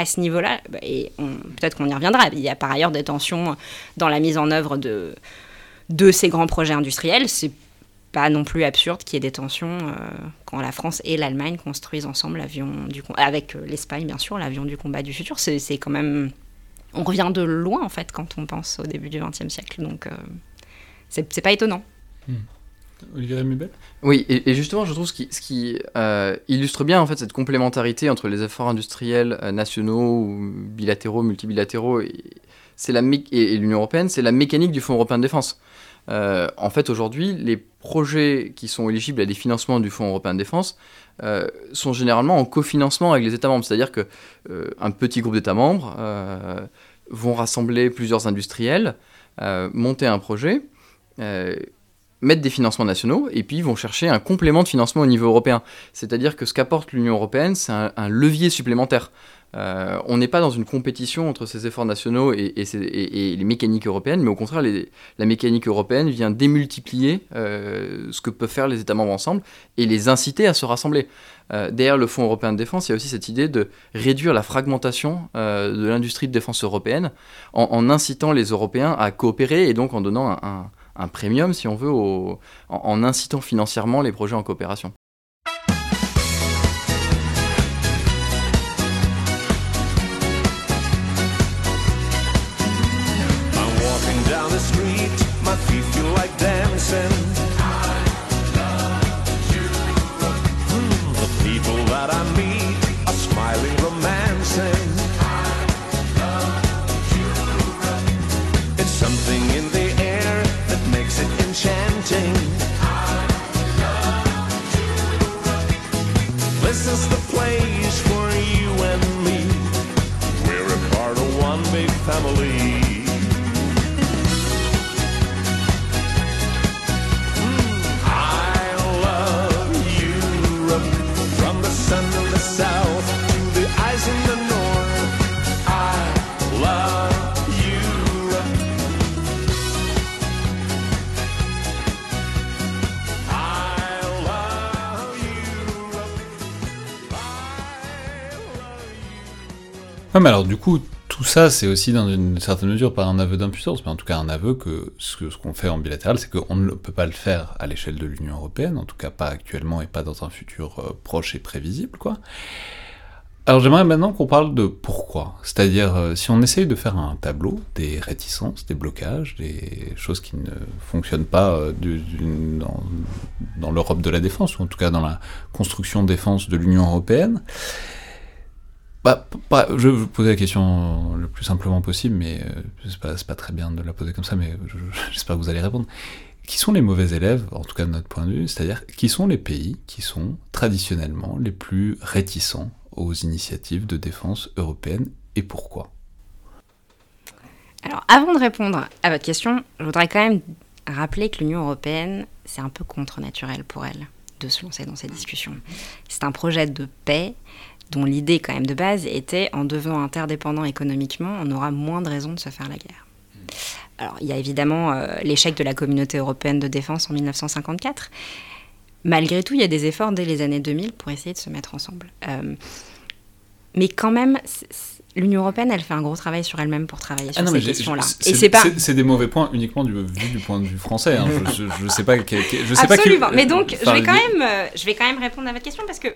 à ce niveau-là, bah, et peut-être qu'on y reviendra, il y a par ailleurs des tensions dans la mise en œuvre de, de ces grands projets industriels. C'est pas non plus absurde qu'il y ait des tensions euh, quand la France et l'Allemagne construisent ensemble l'avion du avec euh, l'Espagne bien sûr l'avion du combat du futur. C'est quand même on revient de loin en fait quand on pense au début du XXe siècle, donc euh, c'est pas étonnant. Hmm. Olivier Mubel Oui, et, justement, je trouve ce qui, ce qui euh, illustre bien en fait cette complémentarité entre les efforts industriels euh, nationaux, bilatéraux, multibilatéraux, et, la et, l'Union européenne, c'est la mécanique du Fonds européen de défense. Euh, en fait, aujourd'hui, les projets qui sont éligibles à des financements du Fonds européen de défense sont généralement en cofinancement avec les États membres. C'est-à-dire qu'un petit groupe d'États membres vont rassembler plusieurs industriels, monter un projet, mettre des financements nationaux, et puis vont chercher un complément de financement au niveau européen. C'est-à-dire que ce qu'apporte l'Union européenne, c'est un, levier supplémentaire. Euh, on n'est pas dans une compétition entre ces efforts nationaux et, les mécaniques européennes, mais au contraire, la mécanique européenne vient démultiplier euh, ce que peuvent faire les États membres ensemble et les inciter à se rassembler. Euh, derrière le Fonds européen de défense, il y a aussi cette idée de réduire la fragmentation de l'industrie de défense européenne en, incitant les Européens à coopérer et donc en donnant un, premium, si on veut, en incitant financièrement les projets en coopération. Mais alors du coup, tout ça, c'est aussi dans une certaine mesure pas un aveu d'impuissance, mais en tout cas un aveu que ce, qu'on fait en bilatéral, c'est qu'on ne peut pas le faire à l'échelle de l'Union Européenne, en tout cas pas actuellement et pas dans un futur euh, proche et prévisible, quoi. Alors j'aimerais maintenant qu'on parle de pourquoi, c'est-à-dire euh, si on essaye de faire un tableau des réticences, des blocages, des choses qui ne fonctionnent pas euh, dans, dans l'Europe de la défense, ou en tout cas dans la construction défense de l'Union Européenne, bah, je vais vous poser la question le plus simplement possible, mais euh, c'est pas, pas, très bien de la poser comme ça, mais j'espère que vous allez répondre. Qui sont les mauvais élèves, en tout cas de notre point de vue, c'est-à-dire qui sont les pays qui sont traditionnellement les plus réticents aux initiatives de défense européenne et pourquoi? Alors, avant de répondre à votre question, je voudrais quand même rappeler que l'Union européenne, c'est un peu contre-naturel pour elle de se lancer dans cette discussion. C'est un projet de paix dont l'idée quand même de base était en devenant interdépendant économiquement, on aura moins de raisons de se faire la guerre. Alors il y a évidemment euh, l'échec de la communauté européenne de défense en 1954. Malgré tout, il y a des efforts dès les années 2000 pour essayer de se mettre ensemble. Euh, mais quand même, l'Union européenne, elle fait un gros travail sur elle-même pour travailler sur ah ces questions-là. Et c'est pas. C'est des mauvais points uniquement du, vu du point de vue français. Hein. Je, ne sais pas. je sais Absolument. Pas mais donc, je vais quand même, euh, je vais quand même répondre à votre question parce que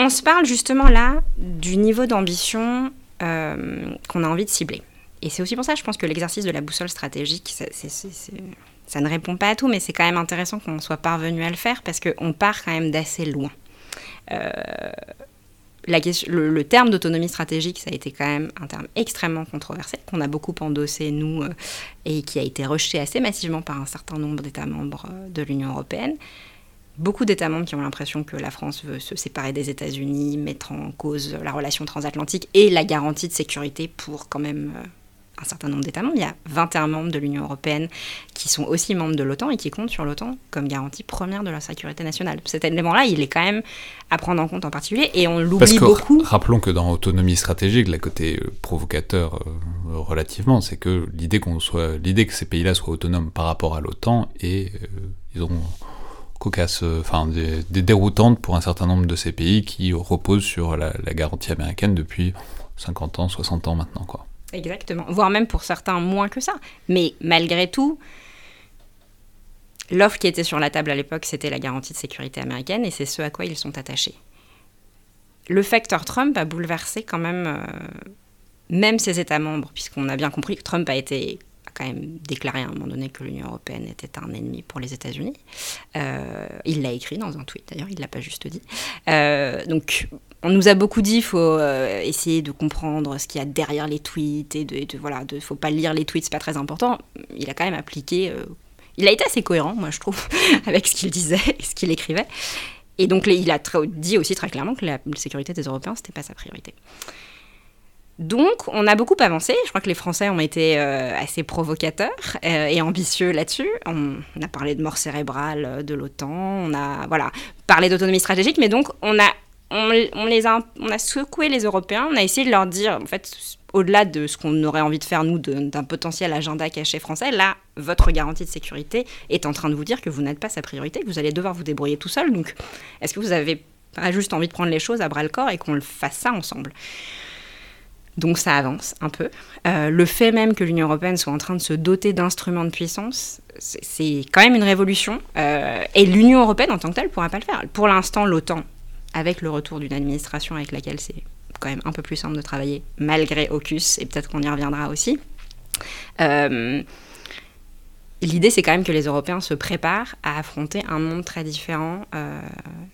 on se parle justement là du niveau d'ambition euh, qu'on a envie de cibler. Et c'est aussi pour ça, je pense que l'exercice de la boussole stratégique, ça, ne répond pas à tout, mais c'est quand même intéressant qu'on soit parvenu à le faire parce qu'on part quand même d'assez loin. Euh, le, terme d'autonomie stratégique, ça a été quand même un terme extrêmement controversé, qu'on a beaucoup endossé, nous, euh, et qui a été rejeté assez massivement par un certain nombre d'États membres de l'Union européenne beaucoup d'États membres qui ont l'impression que la France veut se séparer des États-Unis, mettre en cause la relation transatlantique et la garantie de sécurité pour quand même euh, un certain nombre d'États membres. Il y a 21 membres de l'Union européenne qui sont aussi membres de l'OTAN et qui comptent sur l'OTAN comme garantie première de la sécurité nationale. Cet élément-là, il est quand même à prendre en compte en particulier et on l'oublie beaucoup. Rappelons que dans autonomie stratégique, le côté euh, provocateur euh, relativement, c'est que l'idée qu'on soit, l'idée que ces pays-là soient autonomes par rapport à l'OTAN et ils ont cocasse, euh, enfin des, déroutantes pour un certain nombre de ces pays qui reposent sur la, garantie américaine depuis 50 ans, 60 ans maintenant. Quoi. Exactement, voire même pour certains moins que ça. Mais malgré tout, l'offre qui était sur la table à l'époque, c'était la garantie de sécurité américaine et c'est ce à quoi ils sont attachés. Le facteur Trump a bouleversé quand même, euh, même ses États membres, puisqu'on a bien compris que Trump a été quand même déclaré à un moment donné que l'Union européenne était un ennemi pour les États-Unis. Euh, il l'a écrit dans un tweet d'ailleurs, il ne l'a pas juste dit. Euh, donc on nous a beaucoup dit qu'il faut euh, essayer de comprendre ce qu'il y a derrière les tweets et de, voilà, de faut pas lire les tweets, c'est pas très important. Il a quand même appliqué. il a été assez cohérent, moi je trouve, avec ce qu'il disait et ce qu'il écrivait. Et donc il a dit aussi très clairement que la sécurité des Européens c'était pas sa priorité. Donc, on a beaucoup avancé. Je crois que les Français ont été euh, assez provocateurs euh, et ambitieux là-dessus. On, a parlé de mort cérébrale euh, de l'OTAN, on a voilà, parlé d'autonomie stratégique, mais donc on a, on, les a, on a secoué les Européens, on a essayé de leur dire, en fait, au-delà de ce qu'on aurait envie de faire, nous, d'un potentiel agenda caché français, là, votre garantie de sécurité est en train de vous dire que vous n'êtes pas sa priorité, que vous allez devoir vous débrouiller tout seul. Donc, est-ce que vous avez pas juste envie de prendre les choses à bras le corps et qu'on le fasse ça ensemble? Donc ça avance un peu. Euh, le fait même que l'Union européenne soit en train de se doter d'instruments de puissance, c'est quand même une révolution. Euh, et l'Union européenne en tant que telle ne pourra pas le faire. Pour l'instant, l'OTAN, avec le retour d'une administration avec laquelle c'est quand même un peu plus simple de travailler, malgré AUKUS, et peut-être qu'on y reviendra aussi, euh, L'idée, c'est quand même que les Européens se préparent à affronter un monde très différent euh,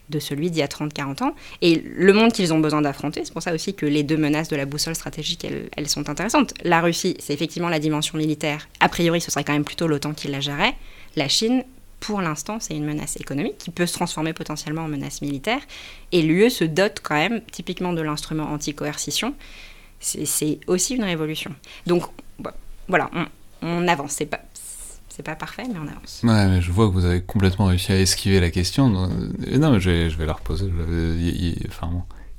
de celui d'il y a 30-40 ans. Et le monde qu'ils ont besoin d'affronter, c'est pour ça aussi que les deux menaces de la boussole stratégique, elles, sont intéressantes. La Russie, c'est effectivement la dimension militaire. A priori, ce serait quand même plutôt l'OTAN qui la gérait. La Chine, pour l'instant, c'est une menace économique qui peut se transformer potentiellement en menace militaire. Et l'UE se dote quand même typiquement de l'instrument anti-coercition. C'est aussi une révolution. Donc, voilà, on, on avance. C'est pas, c'est pas parfait, mais on avance. Ouais, mais je vois que vous avez complètement réussi à esquiver la question. Euh, non, mais je vais, je vais la reposer. Enfin,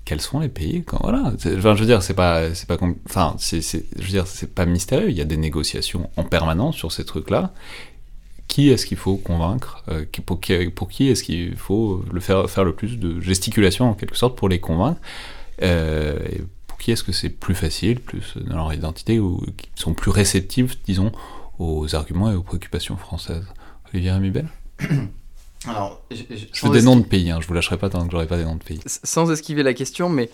quels sont les pays quand voilà enfin, je veux dire c'est pas c'est pas enfin je veux dire c'est pas mystérieux il y a des négociations en permanence sur ces trucs là qui est-ce qu'il faut convaincre euh, pour, qui, est-ce qu'il faut le faire faire le plus de gesticulation en quelque sorte pour les convaincre euh, pour qui est-ce que c'est plus facile plus dans leur identité ou qui sont plus réceptifs disons aux arguments et aux préoccupations françaises. Olivier Amibel Alors, je, veux des noms de pays, hein, je vous lâcherai pas tant que j'aurai pas des noms de pays. Sans esquiver la question, mais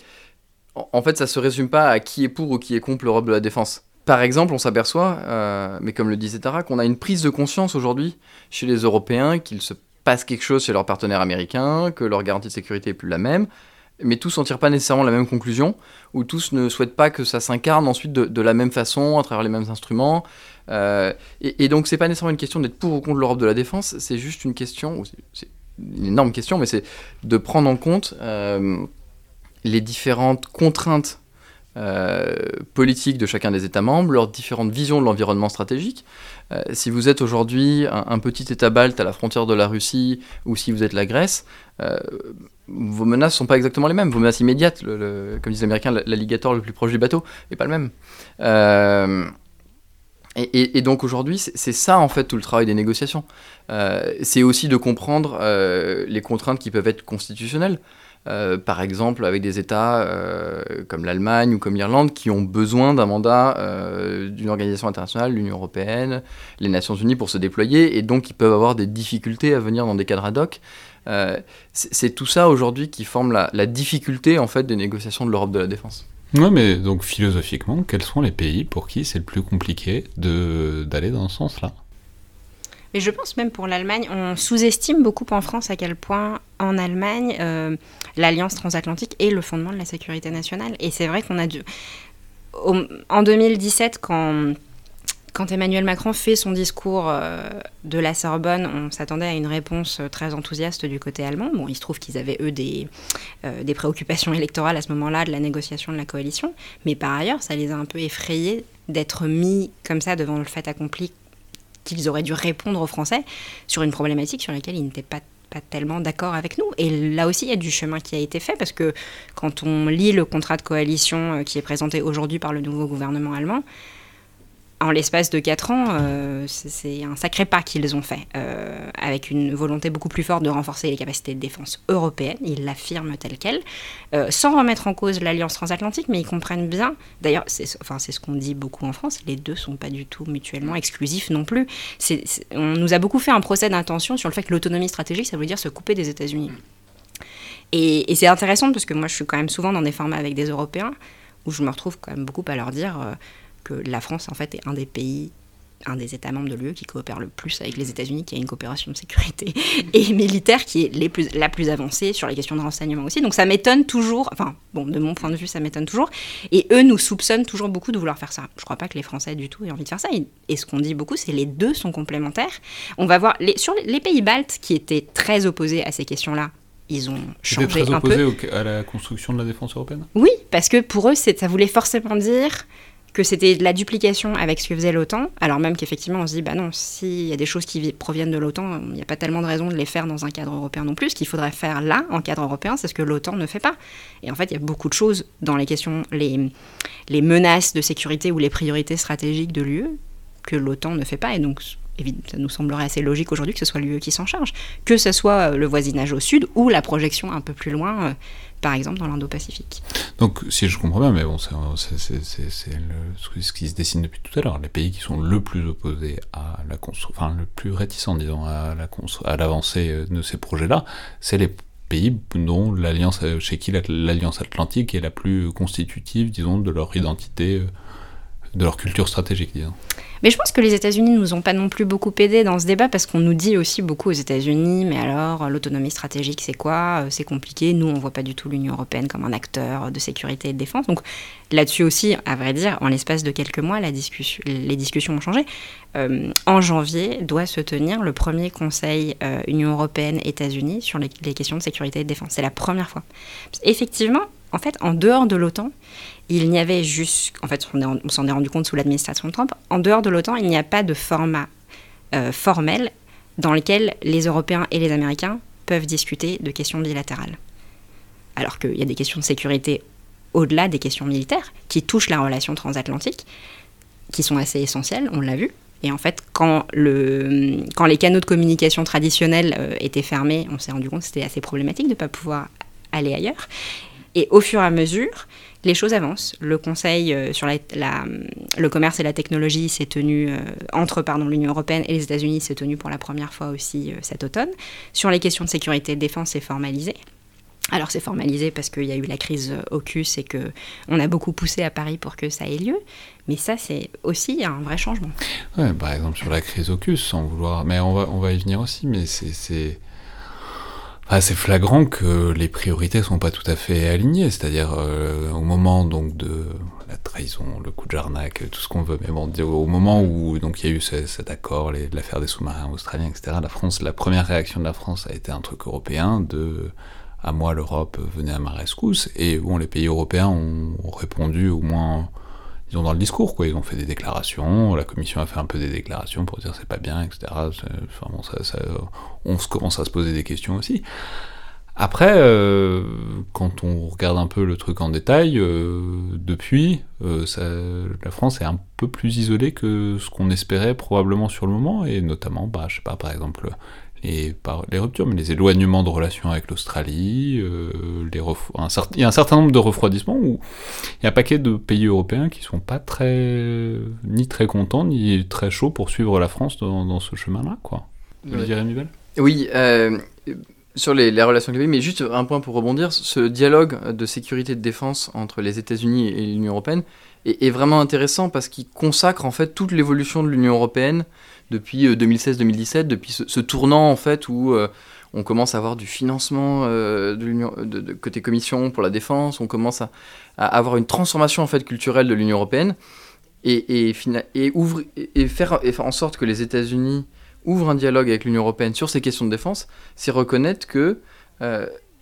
en fait, ça se résume pas à qui est pour ou qui est contre l'Europe de la défense. Par exemple, on s'aperçoit, euh, mais comme le disait Tara, qu'on a une prise de conscience aujourd'hui chez les Européens qu'il se passe quelque chose chez leurs partenaires américains, que leur garantie de sécurité est plus la même, mais tous n'en tirent pas nécessairement la même conclusion, ou tous ne souhaitent pas que ça s'incarne ensuite de, la même façon, à travers les mêmes instruments, euh, et, et, donc, c'est pas nécessairement une question d'être pour ou contre l'Europe de la défense, c'est juste une question, c'est une énorme question, mais c'est de prendre en compte euh, les différentes contraintes euh, politiques de chacun des États membres, leurs différentes visions de l'environnement stratégique. Euh, si vous êtes aujourd'hui un, petit État balte à la frontière de la Russie, ou si vous êtes la Grèce, vos menaces ne sont pas exactement les mêmes. Vos menaces immédiates, le, comme disent les Américains, l'alligator le plus proche du bateau, n'est pas le même. Et, donc aujourd'hui, c'est ça en fait tout le travail des négociations. Euh, c'est aussi de comprendre euh, les contraintes qui peuvent être constitutionnelles. Euh, par exemple, avec des États comme l'Allemagne ou comme l'Irlande qui ont besoin d'un mandat d'une organisation internationale, l'Union européenne, les Nations unies pour se déployer, et donc ils peuvent avoir des difficultés à venir dans des cadres ad hoc. C'est tout ça aujourd'hui qui forme la, la difficulté en fait des négociations de l'Europe de la défense. Oui, mais donc philosophiquement, quels sont les pays pour qui c'est le plus compliqué d'aller dans ce sens-là? Mais je pense même pour l'Allemagne, on sous-estime beaucoup en France à quel point en Allemagne, euh, l'alliance transatlantique est le fondement de la sécurité nationale. Et c'est vrai qu'on a dû... en 2017, quand quand Emmanuel Macron fait son discours euh, de la Sorbonne, on s'attendait à une réponse euh, très enthousiaste du côté allemand. Bon, il se trouve qu'ils avaient, eux, des, euh, préoccupations électorales à ce moment-là de la négociation de la coalition. Mais par ailleurs, ça les a un peu effrayés d'être mis comme ça devant le fait accompli qu'ils auraient dû répondre aux Français sur une problématique sur laquelle ils n'étaient pas tellement d'accord avec nous. Et là aussi, il y a du chemin qui a été fait parce que quand on lit le contrat de coalition qui est présenté aujourd'hui par le nouveau gouvernement allemand, en l'espace de 4 ans, euh, c'est un sacré pas qu'ils ont fait, euh, avec une volonté beaucoup plus forte de renforcer les capacités de défense européennes, ils l'affirment tel quel, euh, sans remettre en cause l'alliance transatlantique, mais ils comprennent bien, d'ailleurs c'est ce qu'on dit beaucoup en France, les deux sont pas du tout mutuellement exclusifs non plus. on nous a beaucoup fait un procès d'intention sur le fait que l'autonomie stratégique, ça veut dire se couper des États-Unis. Et c'est intéressant parce que moi je suis quand même souvent dans des formats avec des Européens, où je me retrouve quand même beaucoup à leur dire que la France, en fait, est un des pays un des États membres de l'UE qui coopère le plus avec les États-Unis, qui a une coopération de sécurité et militaire qui est les plus, la plus avancée sur les questions de renseignement aussi. Donc ça m'étonne toujours, enfin, bon, de mon point de vue, ça m'étonne toujours. Et eux nous soupçonnent toujours beaucoup de vouloir faire ça. Je crois pas que les Français du tout aient envie de faire ça. Et, ce qu'on dit beaucoup, c'est les deux sont complémentaires. On va voir, les, sur les pays baltes qui étaient très opposés à ces questions-là, ils ont changé très un peu. à la construction de la défense européenne? Oui, parce que pour eux, ça voulait forcément dire que c'était de la duplication avec ce que faisait l'OTAN, alors même qu'effectivement on se dit, bah non, s'il y a des choses qui proviennent de l'OTAN, il n'y a pas tellement de raison de les faire dans un cadre européen non plus. Ce qu'il faudrait faire là, en cadre européen, c'est ce que l'OTAN ne fait pas. Et en fait, il y a beaucoup de choses dans les questions, les, les menaces de sécurité ou les priorités stratégiques de l'UE que l'OTAN ne fait pas. Et donc, ça nous semblerait assez logique aujourd'hui que ce soit l'UE qui s'en charge, que ce soit euh, le voisinage au sud ou la projection un peu plus loin, euh, par exemple dans l'Indo-Pacifique. Donc, si je comprends bien, mais bon, c'est ce qui se dessine depuis tout à l'heure, les pays qui sont le plus opposés à la construction, enfin le plus réticents, disons, à l'avancée euh, de ces projets-là, c'est les pays dont l'alliance, chez qui l'alliance atlantique est la plus constitutive, disons, de leur identité, de leur culture stratégique, disons. Mais je pense que les États-Unis ne nous ont pas non plus beaucoup aidés dans ce débat parce qu'on nous dit aussi beaucoup aux États-Unis, mais alors l'autonomie stratégique c'est quoi? Euh, C'est compliqué. Nous on voit pas du tout l'Union européenne comme un acteur de sécurité et de défense. Donc là-dessus aussi, à vrai dire, en l'espace de quelques mois, les discussions ont changé. Euh, en janvier doit se tenir le premier Conseil euh, Union européenne-États-Unis sur les questions de sécurité et de défense. C'est la première fois. Effectivement, en fait, en dehors de l'OTAN, il n'y avait juste, en fait, on, s'en est rendu compte sous l'administration Trump, en dehors de l'OTAN, il n'y a pas de format euh, formel dans lequel les Européens et les Américains peuvent discuter de questions bilatérales. Alors qu'il y a des questions de sécurité au-delà des questions militaires qui touchent la relation transatlantique, qui sont assez essentielles, on l'a vu. Et en fait, quand, le, quand les canaux de communication traditionnels euh, étaient fermés, on s'est rendu compte que c'était assez problématique de ne pas pouvoir aller ailleurs. Et au fur et à mesure, les choses avancent. Le Conseil euh, sur le commerce et la technologie s'est tenu euh, entre l'Union européenne et les États-Unis s'est tenu pour la première fois aussi euh, cet automne. Sur les questions de sécurité et de défense, c'est formalisé. Alors c'est formalisé parce qu'il y a eu la crise AUKUS et que on a beaucoup poussé à Paris pour que ça ait lieu. Mais ça, c'est aussi un vrai changement. Ouais, par exemple sur la crise AUKUS, sans vouloir, mais on va, on va y venir aussi. Mais c'est c'est flagrant que les priorités sont pas tout à fait alignées, c'est-à-dire euh, au moment donc de la trahison, le coup de jarnac, tout ce qu'on veut, mais bon, au moment où donc il y a eu cet accord, l'affaire des sous-marins australiens, etc. La France, la première réaction de la France a été un truc européen de à moi l'Europe venait à ma rescousse, et bon les pays européens ont répondu au moins ils ont dans le discours, quoi. Ils ont fait des déclarations, la commission a fait un peu des déclarations pour dire c'est pas bien, etc. Enfin, bon, ça, on commence à se poser des questions aussi. Après, euh, quand on regarde un peu le truc en détail, euh, depuis, euh, la France est un peu plus isolée que ce qu'on espérait probablement sur le moment, et notamment, bah, je sais pas, par exemple, et par les ruptures, mais les éloignements de relations avec l'Australie, euh, il y a un certain nombre de refroidissements où il y a un paquet de pays européens qui sont pas très ni très contents ni très chauds pour suivre la France dans, ce chemin-là, quoi. Vous dire, Oui. Euh, sur les, relations avec mais juste un point pour rebondir, ce dialogue de sécurité et de défense entre les États-Unis et l'Union européenne est, est, vraiment intéressant parce qu'il consacre en fait toute l'évolution de l'Union européenne depuis 2016-2017, euh, depuis ce, tournant en fait où euh, on commence à avoir du financement euh, côté commission pour la défense, on commence à, avoir une transformation en fait culturelle de l'Union européenne et, faire, en sorte que les États-Unis ouvrent un dialogue avec l'Union européenne sur ces questions de défense, c'est reconnaître que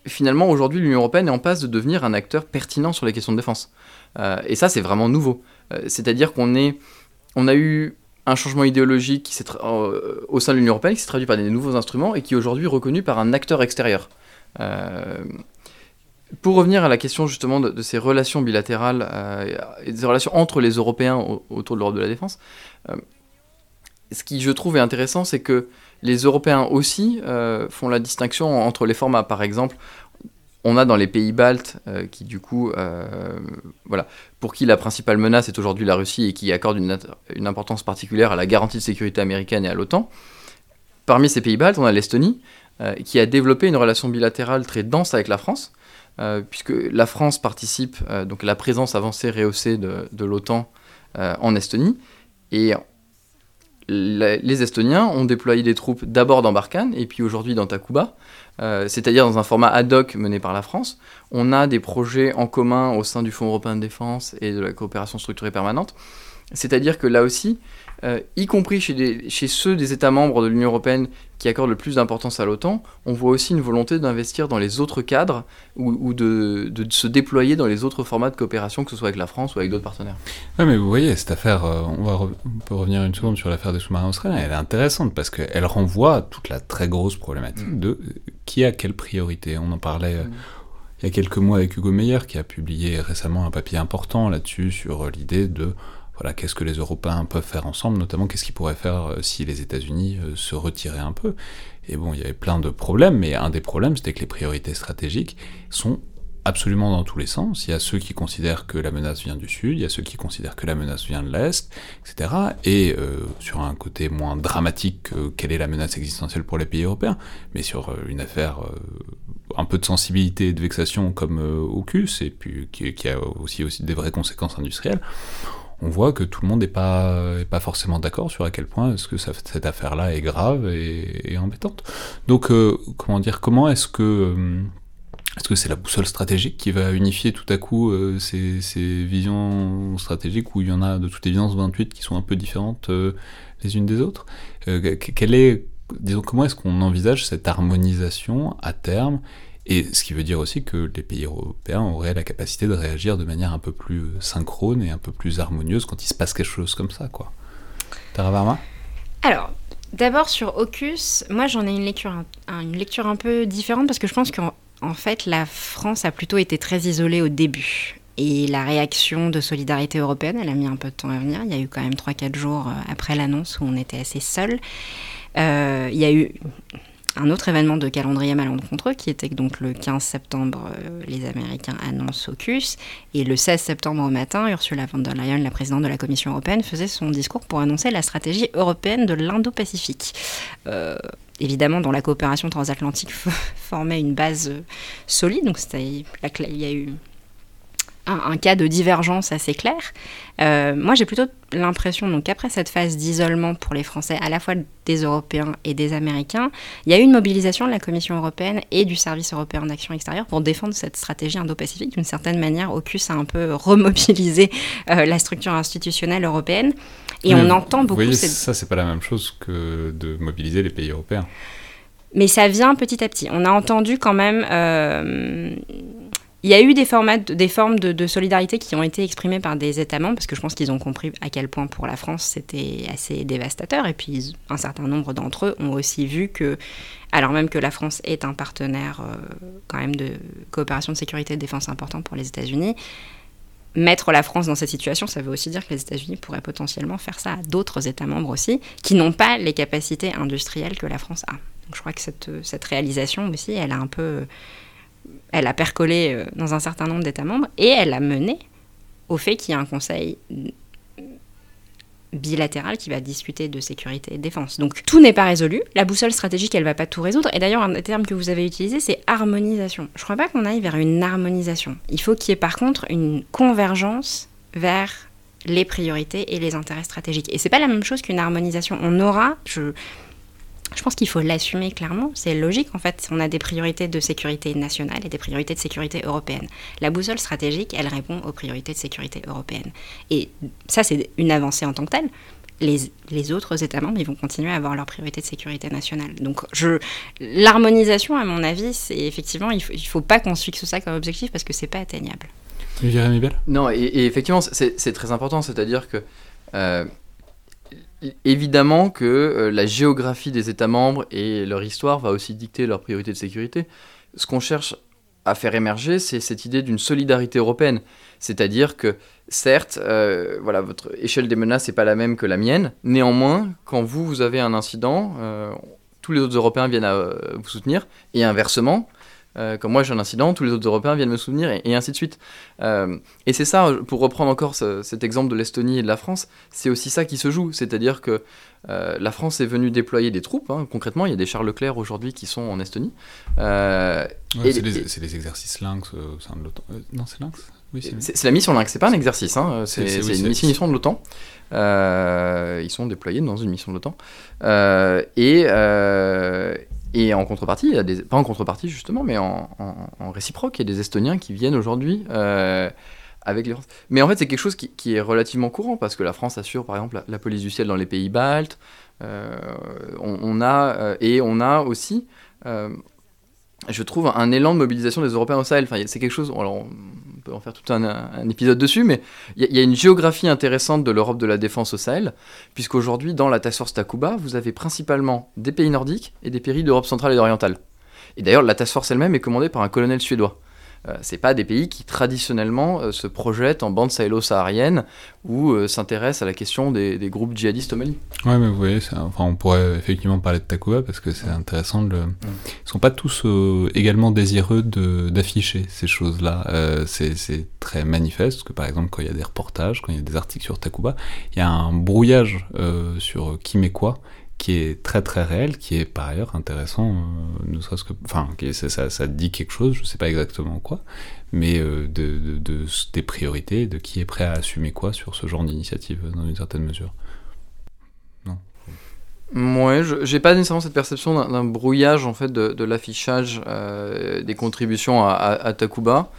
finalement aujourd'hui l'Union européenne est en passe de devenir un acteur pertinent sur les questions de défense. et ça c'est vraiment nouveau. C'est-à-dire qu'on a eu un changement idéologique qui euh, au sein de l'Union européenne qui s'est traduit par des nouveaux instruments et qui est aujourd'hui reconnu par un acteur extérieur. Euh, pour revenir à la question justement de, ces relations bilatérales euh, et des relations entre les Européens autour de l'Europe de la défense, ce qui je trouve est intéressant, c'est que les Européens aussi font la distinction entre les formats. Par exemple, on a dans les pays baltes, euh, qui du coup, euh, voilà, pour qui la principale menace est aujourd'hui la Russie et qui accorde une, importance particulière à la garantie de sécurité américaine et à l'OTAN. Parmi ces pays baltes, on a l'Estonie, euh, qui a développé une relation bilatérale très dense avec la France, puisque la France participe donc à la présence avancée rehaussée de, de l'OTAN en Estonie. Et les Estoniens ont déployé des troupes d'abord dans Barkhane et puis aujourd'hui dans Takuba, euh, c'est-à-dire dans un format ad hoc mené par la France. On a des projets en commun au sein du Fonds européen de défense et de la coopération structurée permanente C'est-à-dire que là aussi, euh, y compris chez, chez, ceux des États membres de l'Union européenne qui accordent le plus d'importance à l'OTAN, on voit aussi une volonté d'investir dans les autres cadres ou, de, se déployer dans les autres formats de coopération, que ce soit avec la France ou avec d'autres partenaires. Oui, mais vous voyez, cette affaire, euh, on, va peut revenir une seconde sur l'affaire des sous-marins australiens, elle est intéressante parce qu'elle renvoie à toute la très grosse problématique mm. de euh, qui a quelle priorité. On en parlait. Mm. il y a quelques mois avec Hugo Meyer qui a publié récemment un papier important là-dessus sur l'idée de qu'est-ce que les Européens peuvent faire ensemble, notamment qu'est-ce qu'ils pourraient faire euh, si les États-Unis euh, se retiraient un peu. Et bon, il y avait plein de problèmes, mais un des problèmes, c'était que les priorités stratégiques sont absolument dans tous les sens. Il y a ceux qui considèrent que la menace vient du Sud, il y a ceux qui considèrent que la menace vient de l'Est, etc. Et euh, sur un côté moins dramatique que quelle est la menace existentielle pour les pays européens, mais sur une affaire un peu de sensibilité et de vexation comme AUKUS, et puis qui, qui, a aussi, aussi des vraies conséquences industrielles, on voit que tout le monde n'est pas, pas forcément d'accord sur à quel point est-ce que cette affaire-là est grave et, embêtante. Donc, euh, comment dire, comment est-ce que euh, est-ce que c'est la boussole stratégique qui va unifier tout à coup euh, ces, visions stratégiques où il y en a de toute évidence 28 qui sont un peu différentes les unes des autres? Quelle est, disons, comment est-ce qu'on envisage cette harmonisation à terme et ce qui veut dire aussi que les pays européens auraient la capacité de réagir de manière un peu plus synchrone et un peu plus harmonieuse quand il se passe quelque chose comme ça, quoi. Tara Alors, d'abord sur AUKUS, moi j'en ai une lecture, une lecture un peu différente parce que je pense qu'en en fait la France a plutôt été très isolée au début. Et la réaction de solidarité européenne, elle a mis un peu de temps à venir. Il y a eu quand même 3-4 jours euh, après l'annonce où on était assez seuls. Euh, il y a eu un autre événement de calendrier malencontreux qui était donc le 15 septembre, euh, les Américains annoncent AUKUS, et le 16 septembre au matin, Ursula von der Leyen, la présidente de la Commission européenne, faisait son discours pour annoncer la stratégie européenne de l'Indo-Pacifique. Euh, évidemment, dont la coopération transatlantique formait une base euh, solide, donc il y a un, cas de divergence assez clair. Euh, moi, j'ai plutôt l'impression donc qu'après cette phase d'isolement pour les Français, à la fois des Européens et des Américains, il y a eu une mobilisation de la Commission européenne et du Service européen d'action extérieure pour défendre cette stratégie indo-pacifique. D'une certaine manière, AUKUS a un peu remobilisé euh, la structure institutionnelle européenne. Et on entend beaucoup... Vous voyez, ça, c'est pas la même chose que de mobiliser les pays européens. Mais ça vient petit à petit. On a entendu quand même... Euh, il y a eu des, formats, des formes de, solidarité qui ont été exprimées par des États membres, parce que je pense qu'ils ont compris à quel point pour la France c'était assez dévastateur. Et puis un certain nombre d'entre eux ont aussi vu que, alors même que la France est un partenaire euh, quand même de coopération de sécurité et de défense important pour les États-Unis, mettre la France dans cette situation, ça veut aussi dire que les États-Unis pourraient potentiellement faire ça à d'autres États membres aussi, qui n'ont pas les capacités industrielles que la France a. Donc je crois que cette, cette réalisation aussi, elle a un peu elle a percolé euh, dans un certain nombre d'États membres et elle a mené au fait qu'il y a un conseil bilatéral qui va discuter de sécurité et défense. Donc tout n'est pas résolu. La boussole stratégique, elle va pas tout résoudre. Et d'ailleurs, un terme que vous avez utilisé, c'est harmonisation. Je crois pas qu'on aille vers une harmonisation. Il faut qu'il y ait par contre une convergence vers les priorités et les intérêts stratégiques. Et c'est pas la même chose qu'une harmonisation. On aura, je, je pense qu'il faut l'assumer clairement. C'est logique, en fait. On a des priorités de sécurité nationale et des priorités de sécurité européenne. La boussole stratégique, elle répond aux priorités de sécurité européenne. Et ça, c'est une avancée en tant que telle. Les, les, autres États membres, ils vont continuer à avoir leurs priorités de sécurité nationale. Donc, l'harmonisation, à mon avis, c'est effectivement, il ne faut, pas qu'on se fixe ça comme objectif parce que c'est pas atteignable. Non, et, effectivement, c'est très important, c'est-à-dire que euh, évidemment que euh, la géographie des États membres et leur histoire va aussi dicter leurs priorités de sécurité. Ce qu'on cherche à faire émerger, c'est cette idée d'une solidarité européenne. C'est-à-dire que, certes, euh, voilà, votre échelle des menaces n'est pas la même que la mienne. Néanmoins, quand vous, vous avez un incident, euh, tous les autres Européens viennent à vous soutenir. Et inversement, euh, comme moi j'ai un incident, tous les autres Européens viennent me souvenir, et, ainsi de suite. Euh, et c'est ça, pour reprendre encore cet exemple de l'Estonie et de la France, c'est aussi ça qui se joue, c'est-à-dire que euh, la France est venue déployer des troupes, hein. concrètement, il y a des chars Leclerc aujourd'hui qui sont en Estonie. c'est les, exercices Lynx au sein de l'OTAN. non, c'est Lynx? C'est la mission Lynx, c'est pas un exercice, hein. c'est une mission de l'OTAN. ils sont déployés dans une mission de l'OTAN. et, et en contrepartie, pas en contrepartie justement, mais en, réciproque, il y a des Estoniens qui viennent aujourd'hui euh, avec les Mais en fait, c'est quelque chose qui, est relativement courant parce que la France assure, par exemple, la, police du ciel dans les pays baltes. Euh, on, a et on a aussi je trouve, un élan de mobilisation des Européens au Sahel. Enfin, c'est quelque chose, alors on peut en faire tout un, épisode dessus, mais il y, a une géographie intéressante de l'Europe de la défense au Sahel, puisqu'aujourd'hui, dans la Task Force Takuba, vous avez principalement des pays nordiques et des pays d'Europe centrale et orientale. Et d'ailleurs, la Task Force elle-même est commandée par un colonel suédois. Euh, c'est pas des pays qui traditionnellement euh, se projettent en bande sahélo-saharienne ou euh, s'intéressent à la question des, groupes djihadistes au Mali. Ouais, mais vous voyez, enfin, on pourrait effectivement parler de Takuba parce que c'est intéressant. De le... Ils sont pas tous également désireux d'afficher ces choses-là. c'est très manifeste que par exemple, quand il y a des reportages, quand il y a des articles sur Takuba, il y a un brouillage sur qui met quoi qui est très très réel, qui est par ailleurs intéressant, euh, ne serait-ce que, enfin, ça, dit quelque chose, je sais pas exactement quoi, mais euh, de, de, des priorités, de qui est prêt à assumer quoi sur ce genre d'initiative dans une certaine mesure. Non. Ouais, j'ai pas nécessairement cette perception d'un brouillage en fait de, l'affichage euh, des contributions à, à Takuba.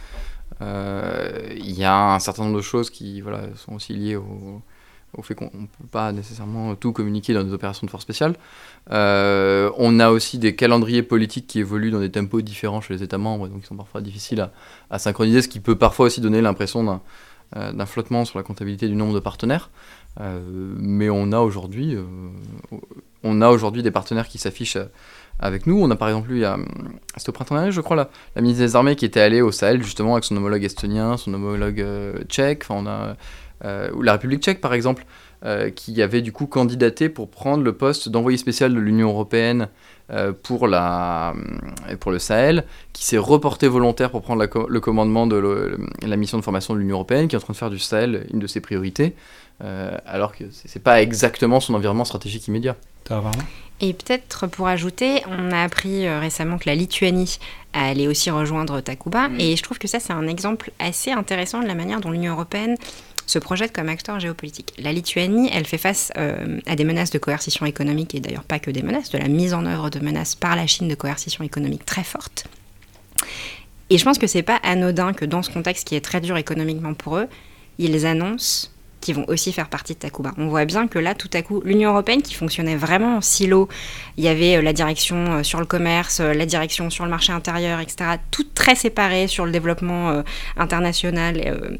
Il y a un certain nombre de choses qui voilà, sont aussi liées au, au fait qu'on ne peut pas nécessairement tout communiquer dans des opérations de force spéciale. Euh, on a aussi des calendriers politiques qui évoluent dans des tempos différents chez les États membres, donc ils sont parfois difficiles à, synchroniser, ce qui peut parfois aussi donner l'impression euh, d'un flottement sur la comptabilité du nombre de partenaires. Euh, mais on a aujourd'hui des partenaires qui s'affichent avec nous. On a par exemple eu, c'était au printemps dernier, je crois, la, ministre des Armées qui était allée au Sahel justement avec son homologue estonien, son homologue tchèque. On a euh, ou la République tchèque par exemple, euh, qui avait du coup candidaté pour prendre le poste d'envoyé spécial de l'Union européenne euh, pour, la, pour le Sahel, qui s'est reporté volontaire pour prendre le commandement de la mission de formation de l'Union européenne, qui est en train de faire du Sahel une de ses priorités, alors que c'est pas exactement son environnement stratégique immédiat. Et peut-être pour ajouter, on a appris récemment que la Lituanie allait aussi rejoindre Takuba, mm. et je trouve que ça c'est un exemple assez intéressant de la manière dont l'Union européenne se projette comme acteur géopolitique. La Lituanie, elle fait face euh, à des menaces de coercition économique, et d'ailleurs pas que des menaces, de la mise en œuvre de menaces par la Chine de coercition économique très forte. Et je pense que c'est pas anodin que dans ce contexte qui est très dur économiquement pour eux, ils annoncent qu'ils vont aussi faire partie de Takuba. On voit bien que là, tout à coup, l'Union européenne qui fonctionnait vraiment en silo, il y avait euh, la direction euh, sur le commerce, la direction sur le marché intérieur, etc., tout très séparé sur le développement international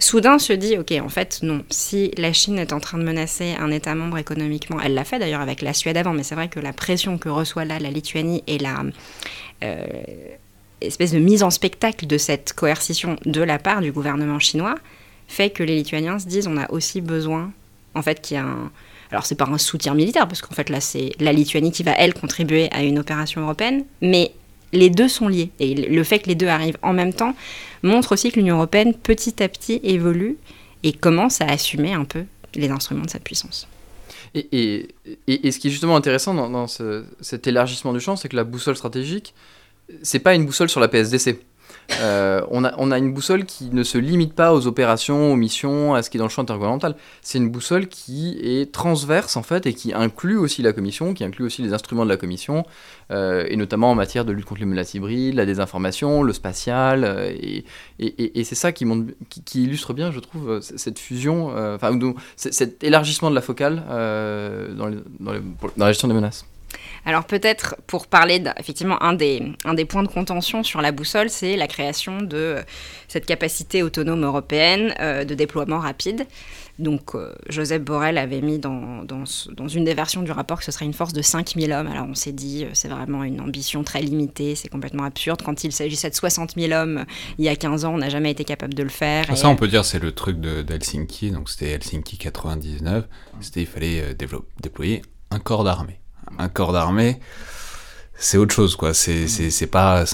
soudain se dit, ok, en fait, non, si la Chine est en train de menacer un État membre économiquement, elle l'a fait d'ailleurs avec la Suède avant, mais c'est vrai que la pression que reçoit là la Lituanie et la euh, espèce de mise en spectacle de cette coercition de la part du gouvernement chinois fait que les Lituaniens se disent, on a aussi besoin, en fait, qu'il y a un... Alors c'est pas un soutien militaire, parce qu'en fait là c'est la Lituanie qui va, elle, contribuer à une opération européenne, mais les deux sont liés. Et le fait que les deux arrivent en même temps montre aussi que l'Union européenne, petit à petit, évolue et commence à assumer un peu les instruments de sa puissance. Et, ce qui est justement intéressant dans, cet élargissement du champ, c'est que la boussole stratégique, c'est pas une boussole sur la PSDC. Euh, on, a, une boussole qui ne se limite pas aux opérations, aux missions, à ce qui est dans le champ intergouvernemental. C'est une boussole qui est transverse en fait et qui inclut aussi la commission, qui inclut aussi les instruments de la commission, euh, et notamment en matière de lutte contre les menaces hybrides, la désinformation, le spatial. Euh, et, c'est ça qui, illustre bien, je trouve, cette fusion, enfin, cet élargissement de la focale dans, dans, dans la gestion des menaces. Alors peut-être pour parler effectivement un des, un des points de contention sur la boussole, c'est la création de euh, cette capacité autonome européenne euh, de déploiement rapide. Donc euh, Joseph Borrell avait mis dans, dans, dans, une des versions du rapport que ce serait une force de 5000 hommes. Alors on s'est dit c'est vraiment une ambition très limitée, c'est complètement absurde. Quand il s'agissait de 60 000 hommes il y a 15 ans, on n'a jamais été capable de le faire. Ah, ça on peut dire c'est le truc d'Helsinki, donc c'était Helsinki 99, c'était il fallait déployer un corps d'armée un corps d'armée, c'est autre chose, quoi. C'est, mm. c'est, pas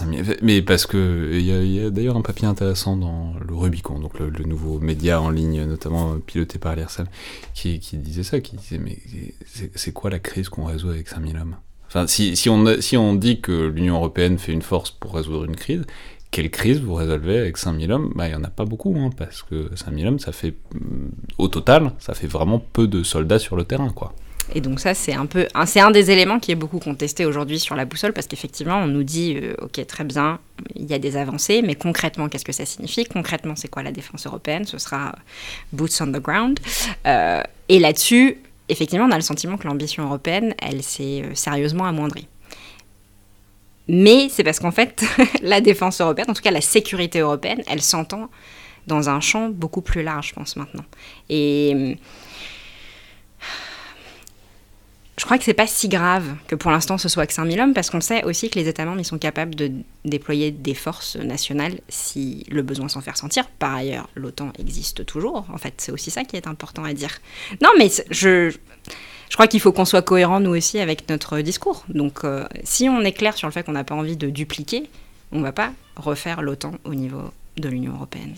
Mais parce que il y a, d'ailleurs un papier intéressant dans le Rubicon, donc le, nouveau média en ligne, notamment piloté par l'IRSEM, qui, qui disait ça, qui disait mais c'est, quoi la crise qu'on résout avec 5000 hommes? Enfin, si, si, on, si on dit que l'Union Européenne fait une force pour résoudre une crise, quelle crise vous résolvez avec 5000 hommes? Bah, il n'y en a pas beaucoup, hein, parce que 5000 hommes, ça fait, au total, ça fait vraiment peu de soldats sur le terrain, quoi. Et donc ça, c'est un peu, c'est un des éléments qui est beaucoup contesté aujourd'hui sur la boussole, parce qu'effectivement, on nous dit, euh, ok, très bien, il y a des avancées, mais concrètement, qu'est-ce que ça signifie? Concrètement, c'est quoi la défense européenne? Ce sera boots on the ground. Euh, et là-dessus, effectivement, on a le sentiment que l'ambition européenne, elle s'est euh, sérieusement amoindrie. Mais c'est parce qu'en fait, la défense européenne, en tout cas la sécurité européenne, elle s'entend dans un champ beaucoup plus large, je pense, maintenant. Et je crois que c'est pas si grave que pour l'instant ce soit que 5000 hommes, parce qu'on sait aussi que les États membres sont capables de déployer des forces nationales si le besoin s'en fait sentir. Par ailleurs, l'OTAN existe toujours. En fait, c'est aussi ça qui est important à dire. Non, mais je, je crois qu'il faut qu'on soit cohérent nous aussi avec notre discours. Donc, euh, si on est clair sur le fait qu'on n'a pas envie de dupliquer, on va pas refaire l'OTAN au niveau de l'Union européenne.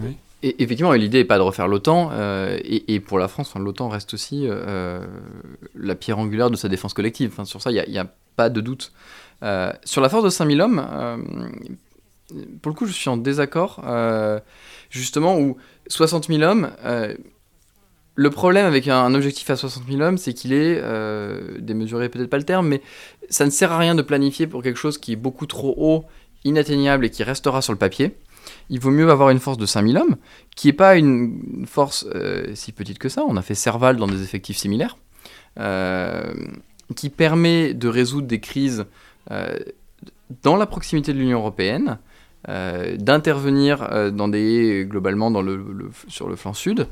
Oui effectivement, l'idée n'est pas de refaire l'OTAN, euh, et, pour la France, l'OTAN reste aussi euh, la pierre angulaire de sa défense collective. Enfin, sur ça, il n'y a, pas de doute. Euh, sur la force de 5000 hommes, pour le coup, je suis en désaccord, justement, où 60 000 hommes, le problème avec un, objectif à 60 000 hommes, c'est qu'il est, démesuré peut-être pas le terme, mais ça ne sert à rien de planifier pour quelque chose qui est beaucoup trop haut, inatteignable et qui restera sur le papier il vaut mieux avoir une force de 5000 hommes, qui n'est pas une force euh, si petite que ça. On a fait Serval dans des effectifs similaires, euh, qui permet de résoudre des crises euh, dans la proximité de l'Union européenne, d'intervenir dans des, globalement sur le flanc sud.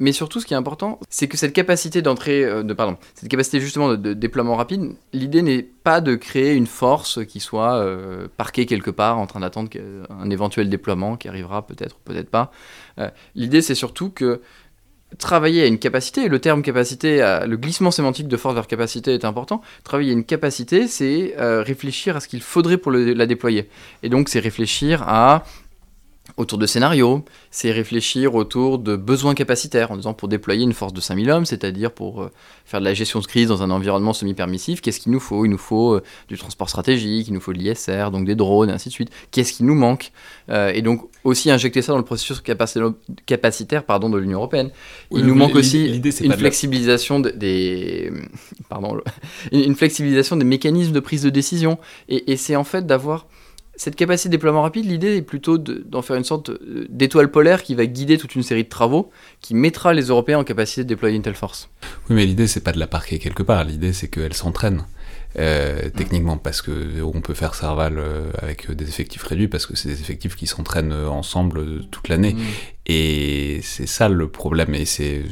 Mais surtout, ce qui est important, c'est que cette capacité d'entrée, euh, de, pardon, cette capacité justement de, déploiement rapide, l'idée n'est pas de créer une force qui soit euh, parquée quelque part en train d'attendre un éventuel déploiement qui arrivera peut-être ou peut-être pas. Euh, l'idée, c'est surtout que travailler à une capacité, le terme capacité, le glissement sémantique de force vers capacité est important. Travailler à une capacité, c'est réfléchir à ce qu'il faudrait pour la déployer. Et donc, c'est réfléchir à autour de scénarios, c'est réfléchir autour de besoins capacitaires, en disant pour déployer une force de 5000 hommes, c'est-à-dire pour euh, faire de la gestion de crise dans un environnement semi-permissif, qu'est-ce qu'il nous faut? Il nous faut euh, du transport stratégique, il nous faut de l'ISR, donc des drones, et ainsi de suite. Qu'est-ce qui nous manque? Euh, Et donc aussi injecter ça dans le processus capacitaire pardon, de l'Union Européenne. il nous manque aussi une flexibilisation des... Pardon, une flexibilisation des mécanismes de prise de décision. et c'est en fait d'avoir cette capacité de déploiement rapide, l'idée est plutôt d'en faire une sorte d'étoile polaire qui va guider toute une série de travaux qui mettra les Européens en capacité de déployer une telle force. Oui, mais l'idée, c'est pas de la parquer quelque part. L'idée, c'est qu'elle s'entraîne. Euh, techniquement parce que on peut faire Serval euh, avec des effectifs réduits parce que c'est des effectifs qui s'entraînent ensemble toute l'année mm. et c'est ça le problème et c'est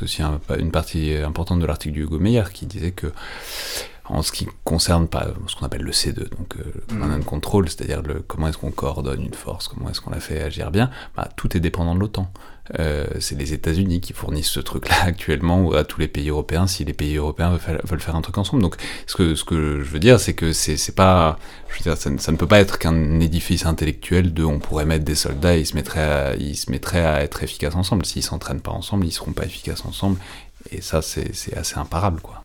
aussi une partie importante de l'article du Hugo Meyer qui disait que en ce qui concerne pas ce qu'on appelle le C2, donc euh, le command and control, c'est-à-dire le, comment est-ce qu'on coordonne une force, comment est-ce qu'on la fait agir bien, bah, tout est dépendant de l'OTAN. Euh, c'est les États-Unis qui fournissent ce truc-là actuellement à tous les pays européens si les pays européens veulent faire, un truc ensemble. Donc, ce que, ce que je veux dire, c'est que c'est pas, je veux dire, ça, ne peut pas être qu'un édifice intellectuel de on pourrait mettre des soldats, ils se mettraient à, ils se mettraient à être efficaces ensemble. S'ils s'entraînent pas ensemble, ils seront pas efficaces ensemble. Et ça, c'est assez imparable, quoi.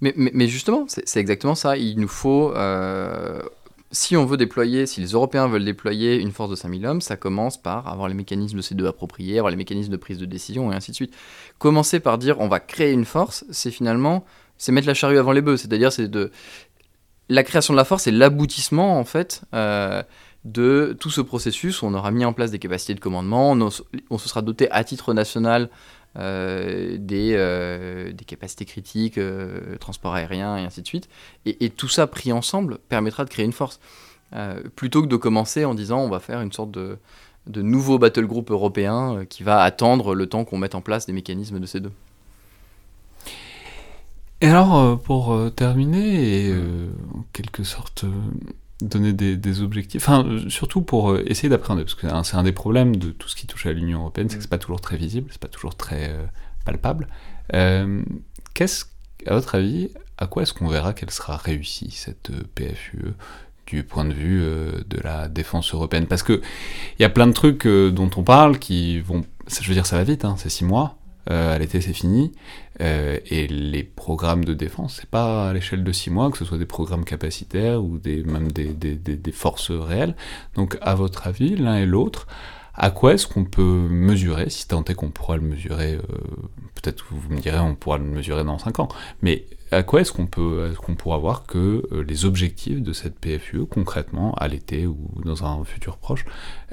Mais, mais, justement, c'est exactement ça. Il nous faut, euh, si on veut déployer, si les Européens veulent déployer une force de 5000 hommes, ça commence par avoir les mécanismes de ces deux appropriés, avoir les mécanismes de prise de décision et ainsi de suite. Commencer par dire on va créer une force, c'est finalement, c'est mettre la charrue avant les bœufs. C'est-à-dire, c'est de. La création de la force, c'est l'aboutissement, en fait. Euh, de tout ce processus où on aura mis en place des capacités de commandement, on se sera doté à titre national euh, des, euh, des, capacités critiques, euh, transport aérien et ainsi de suite. Et, tout ça pris ensemble permettra de créer une force. plutôt que de commencer en disant on va faire une sorte de, de nouveau battle group européen qui va attendre le temps qu'on mette en place des mécanismes de ces deux. Et alors, pour terminer, et en quelque sorte donner des, objectifs, enfin surtout pour euh, essayer d'appréhender, parce que c'est un, des problèmes de tout ce qui touche à l'Union européenne, c'est que mm. c'est pas toujours très visible, c'est pas toujours très euh, palpable. Euh, qu'est-ce, à votre avis, à quoi est-ce qu'on verra qu'elle sera réussie cette PFUE du point de vue de la défense européenne? Parce que il y a plein de trucs dont on parle qui vont, je veux dire, ça va vite, hein, c'est six mois. Euh, à l'été c'est fini, euh, et les programmes de défense, c'est pas à l'échelle de 6 mois, que ce soit des programmes capacitaires ou même des, forces réelles. Donc à votre avis, l'un et l'autre, à quoi est-ce qu'on peut mesurer, si tant est qu'on pourra le mesurer, euh, peut-être vous me direz, on pourra le mesurer dans 5 ans. Mais à quoi est-ce qu'on peut, qu'on pourra voir que euh, les objectifs de cette PFUE concrètement à l'été ou dans un futur proche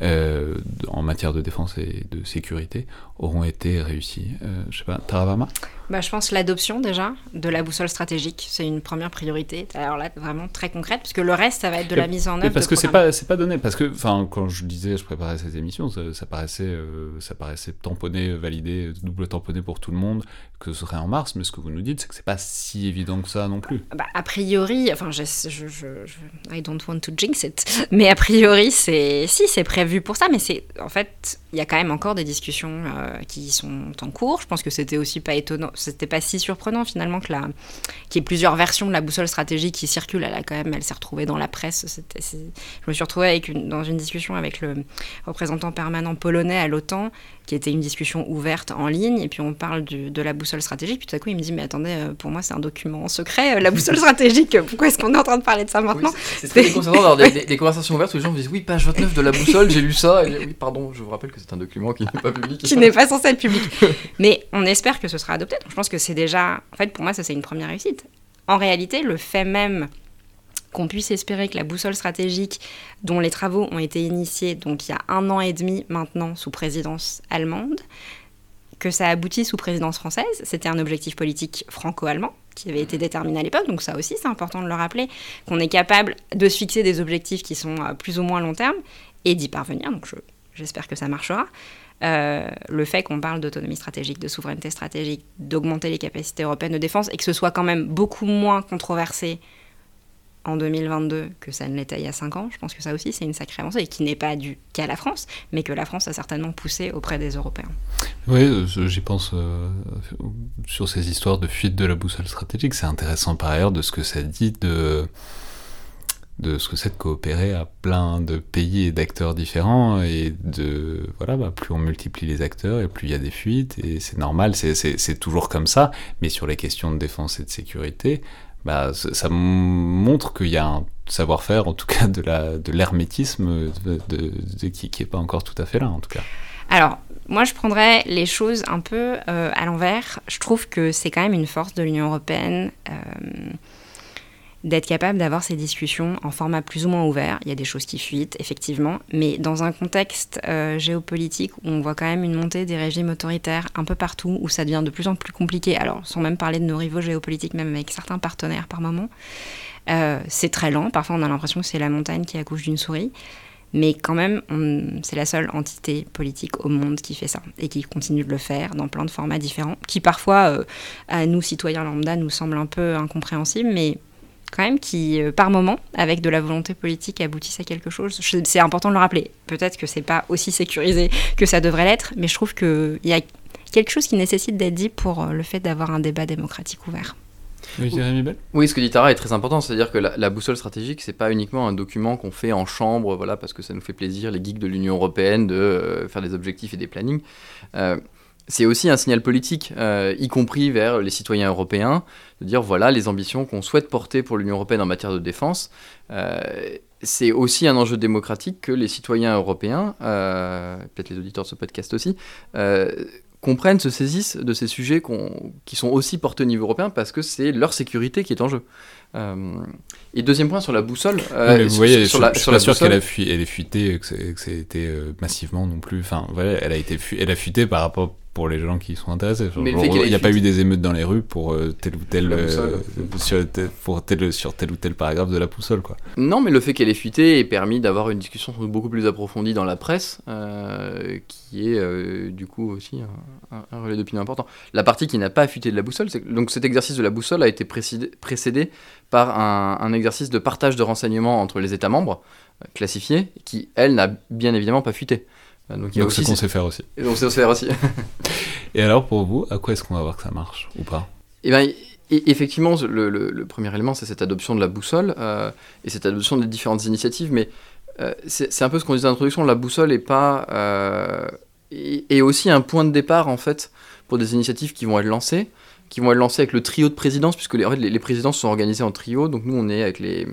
euh, en matière de défense et de sécurité auront été réussis euh, Je sais pas, Taravama bah, Je pense l'adoption déjà de la boussole stratégique, c'est une première priorité. Alors là, vraiment très concrète, parce que le reste, ça va être de la mise en œuvre. Parce que c'est pas, pas donné. Parce que, quand je disais, je préparais cette émission, ça, paraissait, euh, ça paraissait tamponné, validé, double tamponné pour tout le monde, que ce serait en mars. Mais ce que vous nous dites, c'est que c'est pas si évident que ça non plus. Bah, a priori, enfin, je, je, je, I don't want to jinx it, mais a priori, c'est, si, c'est prévu pour ça, mais c'est, en fait, il y a quand même encore des discussions. Euh, qui sont en cours. Je pense que c'était aussi pas étonnant, c'était pas si surprenant finalement que la, qu'il y ait plusieurs versions de la boussole stratégique qui circulent. Elle a quand même, elle s'est retrouvée dans la presse. je me suis retrouvée avec une, dans une discussion avec le représentant permanent polonais à l'OTAN qui était une discussion ouverte en ligne, et puis on parle de la boussole stratégique, puis tout à coup il me dit, mais attendez, euh, pour moi c'est un document secret, euh, la boussole stratégique, pourquoi est-ce qu'on est en train de parler de ça maintenant C'est très déconcertant d'avoir des, conversations ouvertes où les gens me disent, oui, page 29 de la boussole, j'ai lu ça, et oui, pardon, je vous rappelle que c'est un document qui n'est pas public. qui n'est pas censé être public. mais on espère que ce sera adopté, donc je pense que c'est déjà, en fait pour moi ça c'est une première réussite. En réalité, le fait même qu'on puisse espérer que la boussole stratégique, dont les travaux ont été initiés donc il y a un an et demi maintenant sous présidence allemande, que ça aboutit sous présidence française, c'était un objectif politique franco-allemand qui avait été déterminé à l'époque, donc ça aussi c'est important de le rappeler, qu'on est capable de se fixer des objectifs qui sont euh, plus ou moins long terme et d'y parvenir, donc j'espère que ça marchera. Euh, le fait qu'on parle d'autonomie stratégique, de souveraineté stratégique, d'augmenter les capacités européennes de défense et que ce soit quand même beaucoup moins controversé en 2022 que ça ne l'était il y a 5 ans. Je pense que ça aussi, c'est une sacrée avancée, et qui n'est pas due qu'à la France, mais que la France a certainement poussé auprès des Européens. Oui, j'y pense euh, sur ces histoires de fuite de la boussole stratégique. C'est intéressant par ailleurs de ce que ça dit de de ce que c'est de coopérer à plein de pays et d'acteurs différents et de voilà bah, plus on multiplie les acteurs et plus il y a des fuites et c'est normal c'est toujours comme ça mais sur les questions de défense et de sécurité bah, ça montre qu'il y a un savoir-faire, en tout cas de l'hermétisme, de, de, qui n'est pas encore tout à fait là, en tout cas. Alors, moi, je prendrais les choses un peu euh, à l'envers. Je trouve que c'est quand même une force de l'Union européenne. Euh, d'être capable d'avoir ces discussions en format plus ou moins ouvert. Il y a des choses qui fuitent, effectivement, mais dans un contexte euh, géopolitique où on voit quand même une montée des régimes autoritaires un peu partout, où ça devient de plus en plus compliqué, alors sans même parler de nos rivaux géopolitiques, même avec certains partenaires par moment, euh, c'est très lent. Parfois, on a l'impression que c'est la montagne qui accouche d'une souris. Mais quand même, c'est la seule entité politique au monde qui fait ça et qui continue de le faire dans plein de formats différents, qui parfois, euh, à nous, citoyens lambda, nous semblent un peu incompréhensibles, mais quand même qui, euh, par moment, avec de la volonté politique, aboutissent à quelque chose. C'est important de le rappeler. Peut-être que c'est pas aussi sécurisé que ça devrait l'être, mais je trouve qu'il y a quelque chose qui nécessite d'être dit pour euh, le fait d'avoir un débat démocratique ouvert. Oui, ce que dit Tara est très important, c'est-à-dire que la, boussole stratégique, c'est pas uniquement un document qu'on fait en chambre, voilà, parce que ça nous fait plaisir, les geeks de l'Union européenne, de euh, faire des objectifs et des plannings c'est aussi un signal politique, euh, y compris vers les citoyens européens, de dire voilà les ambitions qu'on souhaite porter pour l'Union européenne en matière de défense. Euh, c'est aussi un enjeu démocratique que les citoyens européens, euh, peut-être les auditeurs de ce podcast aussi, comprennent, se saisissent de ces sujets qui sont aussi portés au niveau européen parce que c'est leur sécurité qui est en jeu. et deuxième point sur la boussole. vous voyez, sur, la, je suis pas sûr qu'elle ait fuité, que c'était massivement non plus. Enfin, voilà, elle a été, elle a fuité par rapport pour les gens qui sont intéressés. il n'y a pas eu des émeutes dans les rues pour euh, tel ou tel, euh, sur, tel, pour tel, sur tel ou tel paragraphe de la boussole. Quoi. Non, mais le fait qu'elle ait fuité ait permis d'avoir une discussion beaucoup plus approfondie dans la presse, euh, qui est du coup aussi un, relais d'opinion important. La partie qui n'a pas fuité de la boussole, donc cet exercice de la boussole a été précédé, précédé par un, un, exercice de partage de renseignements entre les États membres classifiés, qui, elle, n'a bien évidemment pas fuité. Donc, il y a aussi, qu'on sait faire aussi. Et on sait faire aussi. et alors pour vous, à quoi est-ce qu'on va voir que ça marche ou pas? Eh bien, effectivement, le, premier élément, c'est cette adoption de la boussole euh, et cette adoption des différentes initiatives. Mais euh, c'est un peu ce qu'on disait en introduction, la boussole est pas euh, est, aussi un point de départ en fait pour des initiatives qui vont être lancées, qui vont être lancées avec le trio de présidences, puisque les, en fait, les, présidences sont organisées en trio. Donc nous, on est avec les,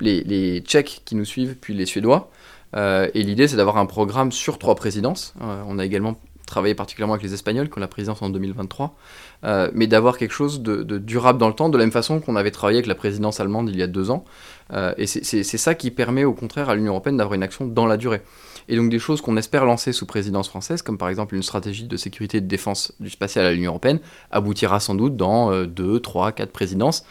les, les Tchèques qui nous suivent, puis les Suédois. Euh, et l'idée, c'est d'avoir un programme sur trois présidences. Euh, on a également travailler particulièrement avec les Espagnols qui ont la présidence en 2023, euh, mais d'avoir quelque chose de, durable dans le temps, de la même façon qu'on avait travaillé avec la présidence allemande il y a deux ans. Et c'est ça qui permet au contraire à l'Union européenne d'avoir une action dans la durée. Et donc des choses qu'on espère lancer sous présidence française, comme par exemple une stratégie de sécurité et de défense du spatial à l'Union européenne, aboutira sans doute dans deux, trois, quatre présidences.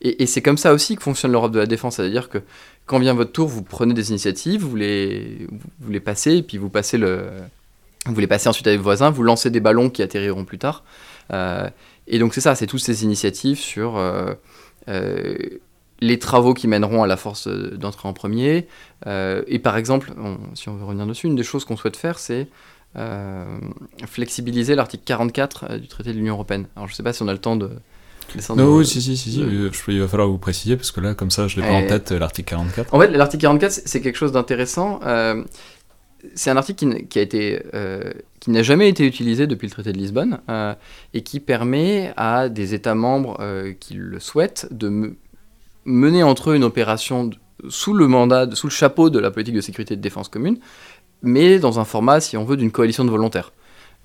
et, c'est comme ça aussi que fonctionne l'Europe de la défense, c'est-à-dire que quand vient votre tour, vous prenez des initiatives, vous les, vous les passez, et puis vous passez le, vous les passez ensuite avec vos voisins, vous lancez des ballons qui atterriront plus tard. Euh, et donc c'est ça, c'est toutes ces initiatives sur euh, euh, les travaux qui mèneront à la force d'entrer en premier. et par exemple, si on veut revenir dessus, une des choses qu'on souhaite faire, c'est flexibiliser l'article 44 du traité de l'Union européenne. Alors je ne sais pas si on a le temps de... Non, oui, si, si, si, il va falloir vous préciser parce que là, comme ça, je l'ai pas en tête, l'article 44. En fait, l'article 44, c'est quelque chose d'intéressant c'est un article qui, a été, euh, qui n'a jamais été utilisé depuis le traité de Lisbonne euh, et qui permet à des États membres euh, qui le souhaitent de mener entre eux une opération sous le mandat, sous le chapeau de la politique de sécurité et de défense commune, mais dans un format, si on veut, d'une coalition de volontaires.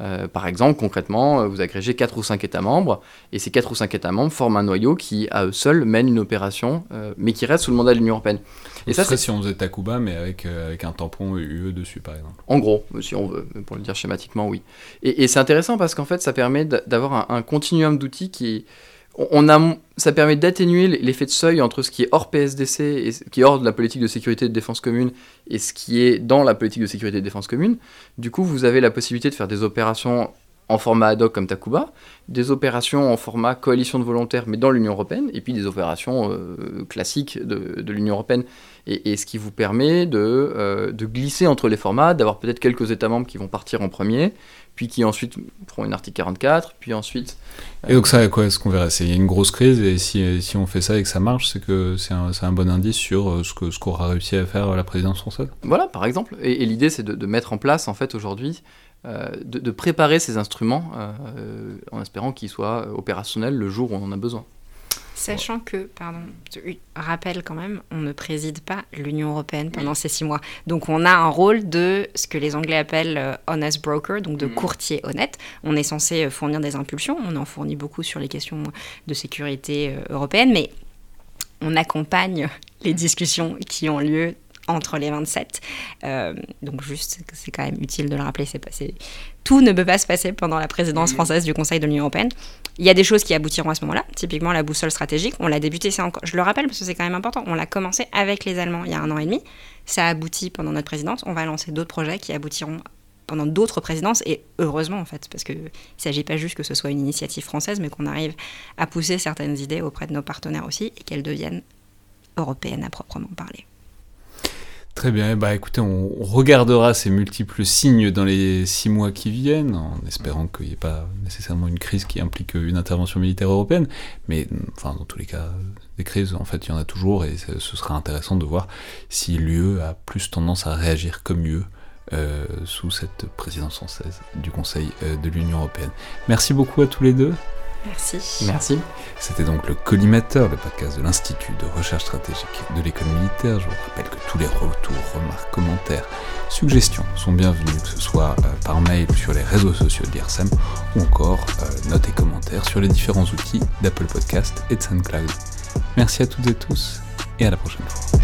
Euh, par exemple, concrètement, euh, vous agrégez 4 ou 5 États membres, et ces 4 ou 5 États membres forment un noyau qui, à eux seuls, mène une opération, euh, mais qui reste sous le mandat de l'Union Européenne. Et ça, c'est si on faisait Takuba, mais avec, avec un tampon UE dessus, par exemple. En gros, si on veut, pour le dire schématiquement, oui. Et, c'est intéressant parce qu'en fait, ça permet d'avoir un, un, continuum d'outils qui on a, ça permet d'atténuer l'effet de seuil entre ce qui est hors PSDC, et ce qui est hors de la politique de sécurité et de défense commune, et ce qui est dans la politique de sécurité et de défense commune. Du coup, vous avez la possibilité de faire des opérations en format ad hoc comme Takuba, des opérations en format coalition de volontaires mais dans l'Union européenne, et puis des opérations euh, classiques de, l'Union européenne. Et, ce qui vous permet de, euh, de glisser entre les formats, d'avoir peut-être quelques États membres qui vont partir en premier, puis qui ensuite feront une article 44, puis ensuite... Et donc ça, quoi est-ce qu'on verra Il y a une grosse crise, et si, si, on fait ça et que ça marche, c'est que c'est un, un, bon indice sur euh, ce qu'aura ce qu'aura réussi à faire la présidence française? Voilà, par exemple. Et, l'idée, c'est de, de, mettre en place, en fait, aujourd'hui, euh, de, préparer ces instruments euh, en espérant qu'ils soient opérationnels le jour où on en a besoin. Sachant que, pardon, rappelle quand même, on ne préside pas l'Union européenne pendant ces six mois. Donc on a un rôle de ce que les Anglais appellent euh, honest broker, donc de mm. courtier honnête. On est censé fournir des impulsions, on en fournit beaucoup sur les questions de sécurité européenne, mais on accompagne les discussions qui ont lieu entre les 27. Euh, donc juste, c'est quand même utile de le rappeler, c'est passé. Tout ne peut pas se passer pendant la présidence française du Conseil de l'Union européenne. Il y a des choses qui aboutiront à ce moment-là, typiquement la boussole stratégique. On l'a débuté, c'est encore, je le rappelle parce que c'est quand même important, on l'a commencé avec les Allemands il y a un an et demi. Ça a abouti pendant notre présidence. On va lancer d'autres projets qui aboutiront pendant d'autres présidences, et heureusement en fait, parce qu'il ne s'agit pas juste que ce soit une initiative française, mais qu'on arrive à pousser certaines idées auprès de nos partenaires aussi, et qu'elles deviennent européennes à proprement parler. Très bien, bah écoutez, on regardera ces multiples signes dans les six mois qui viennent, en espérant qu'il n'y ait pas nécessairement une crise qui implique une intervention militaire européenne, mais enfin dans tous les cas, des crises, en fait, il y en a toujours, et ce sera intéressant de voir si l'UE a plus tendance à réagir comme UE euh, sous cette présidence française du Conseil euh, de l'Union européenne. Merci beaucoup à tous les deux. Merci. Merci. C'était donc le Collimateur, le podcast de l'Institut de recherche stratégique de l'école militaire. Je vous rappelle que tous les retours, remarques, commentaires, suggestions sont bienvenus, que ce soit euh, par mail sur les réseaux sociaux de ou encore euh, notes et commentaires sur les différents outils d'Apple Podcast et de SoundCloud. Merci à toutes et tous, et à la prochaine fois.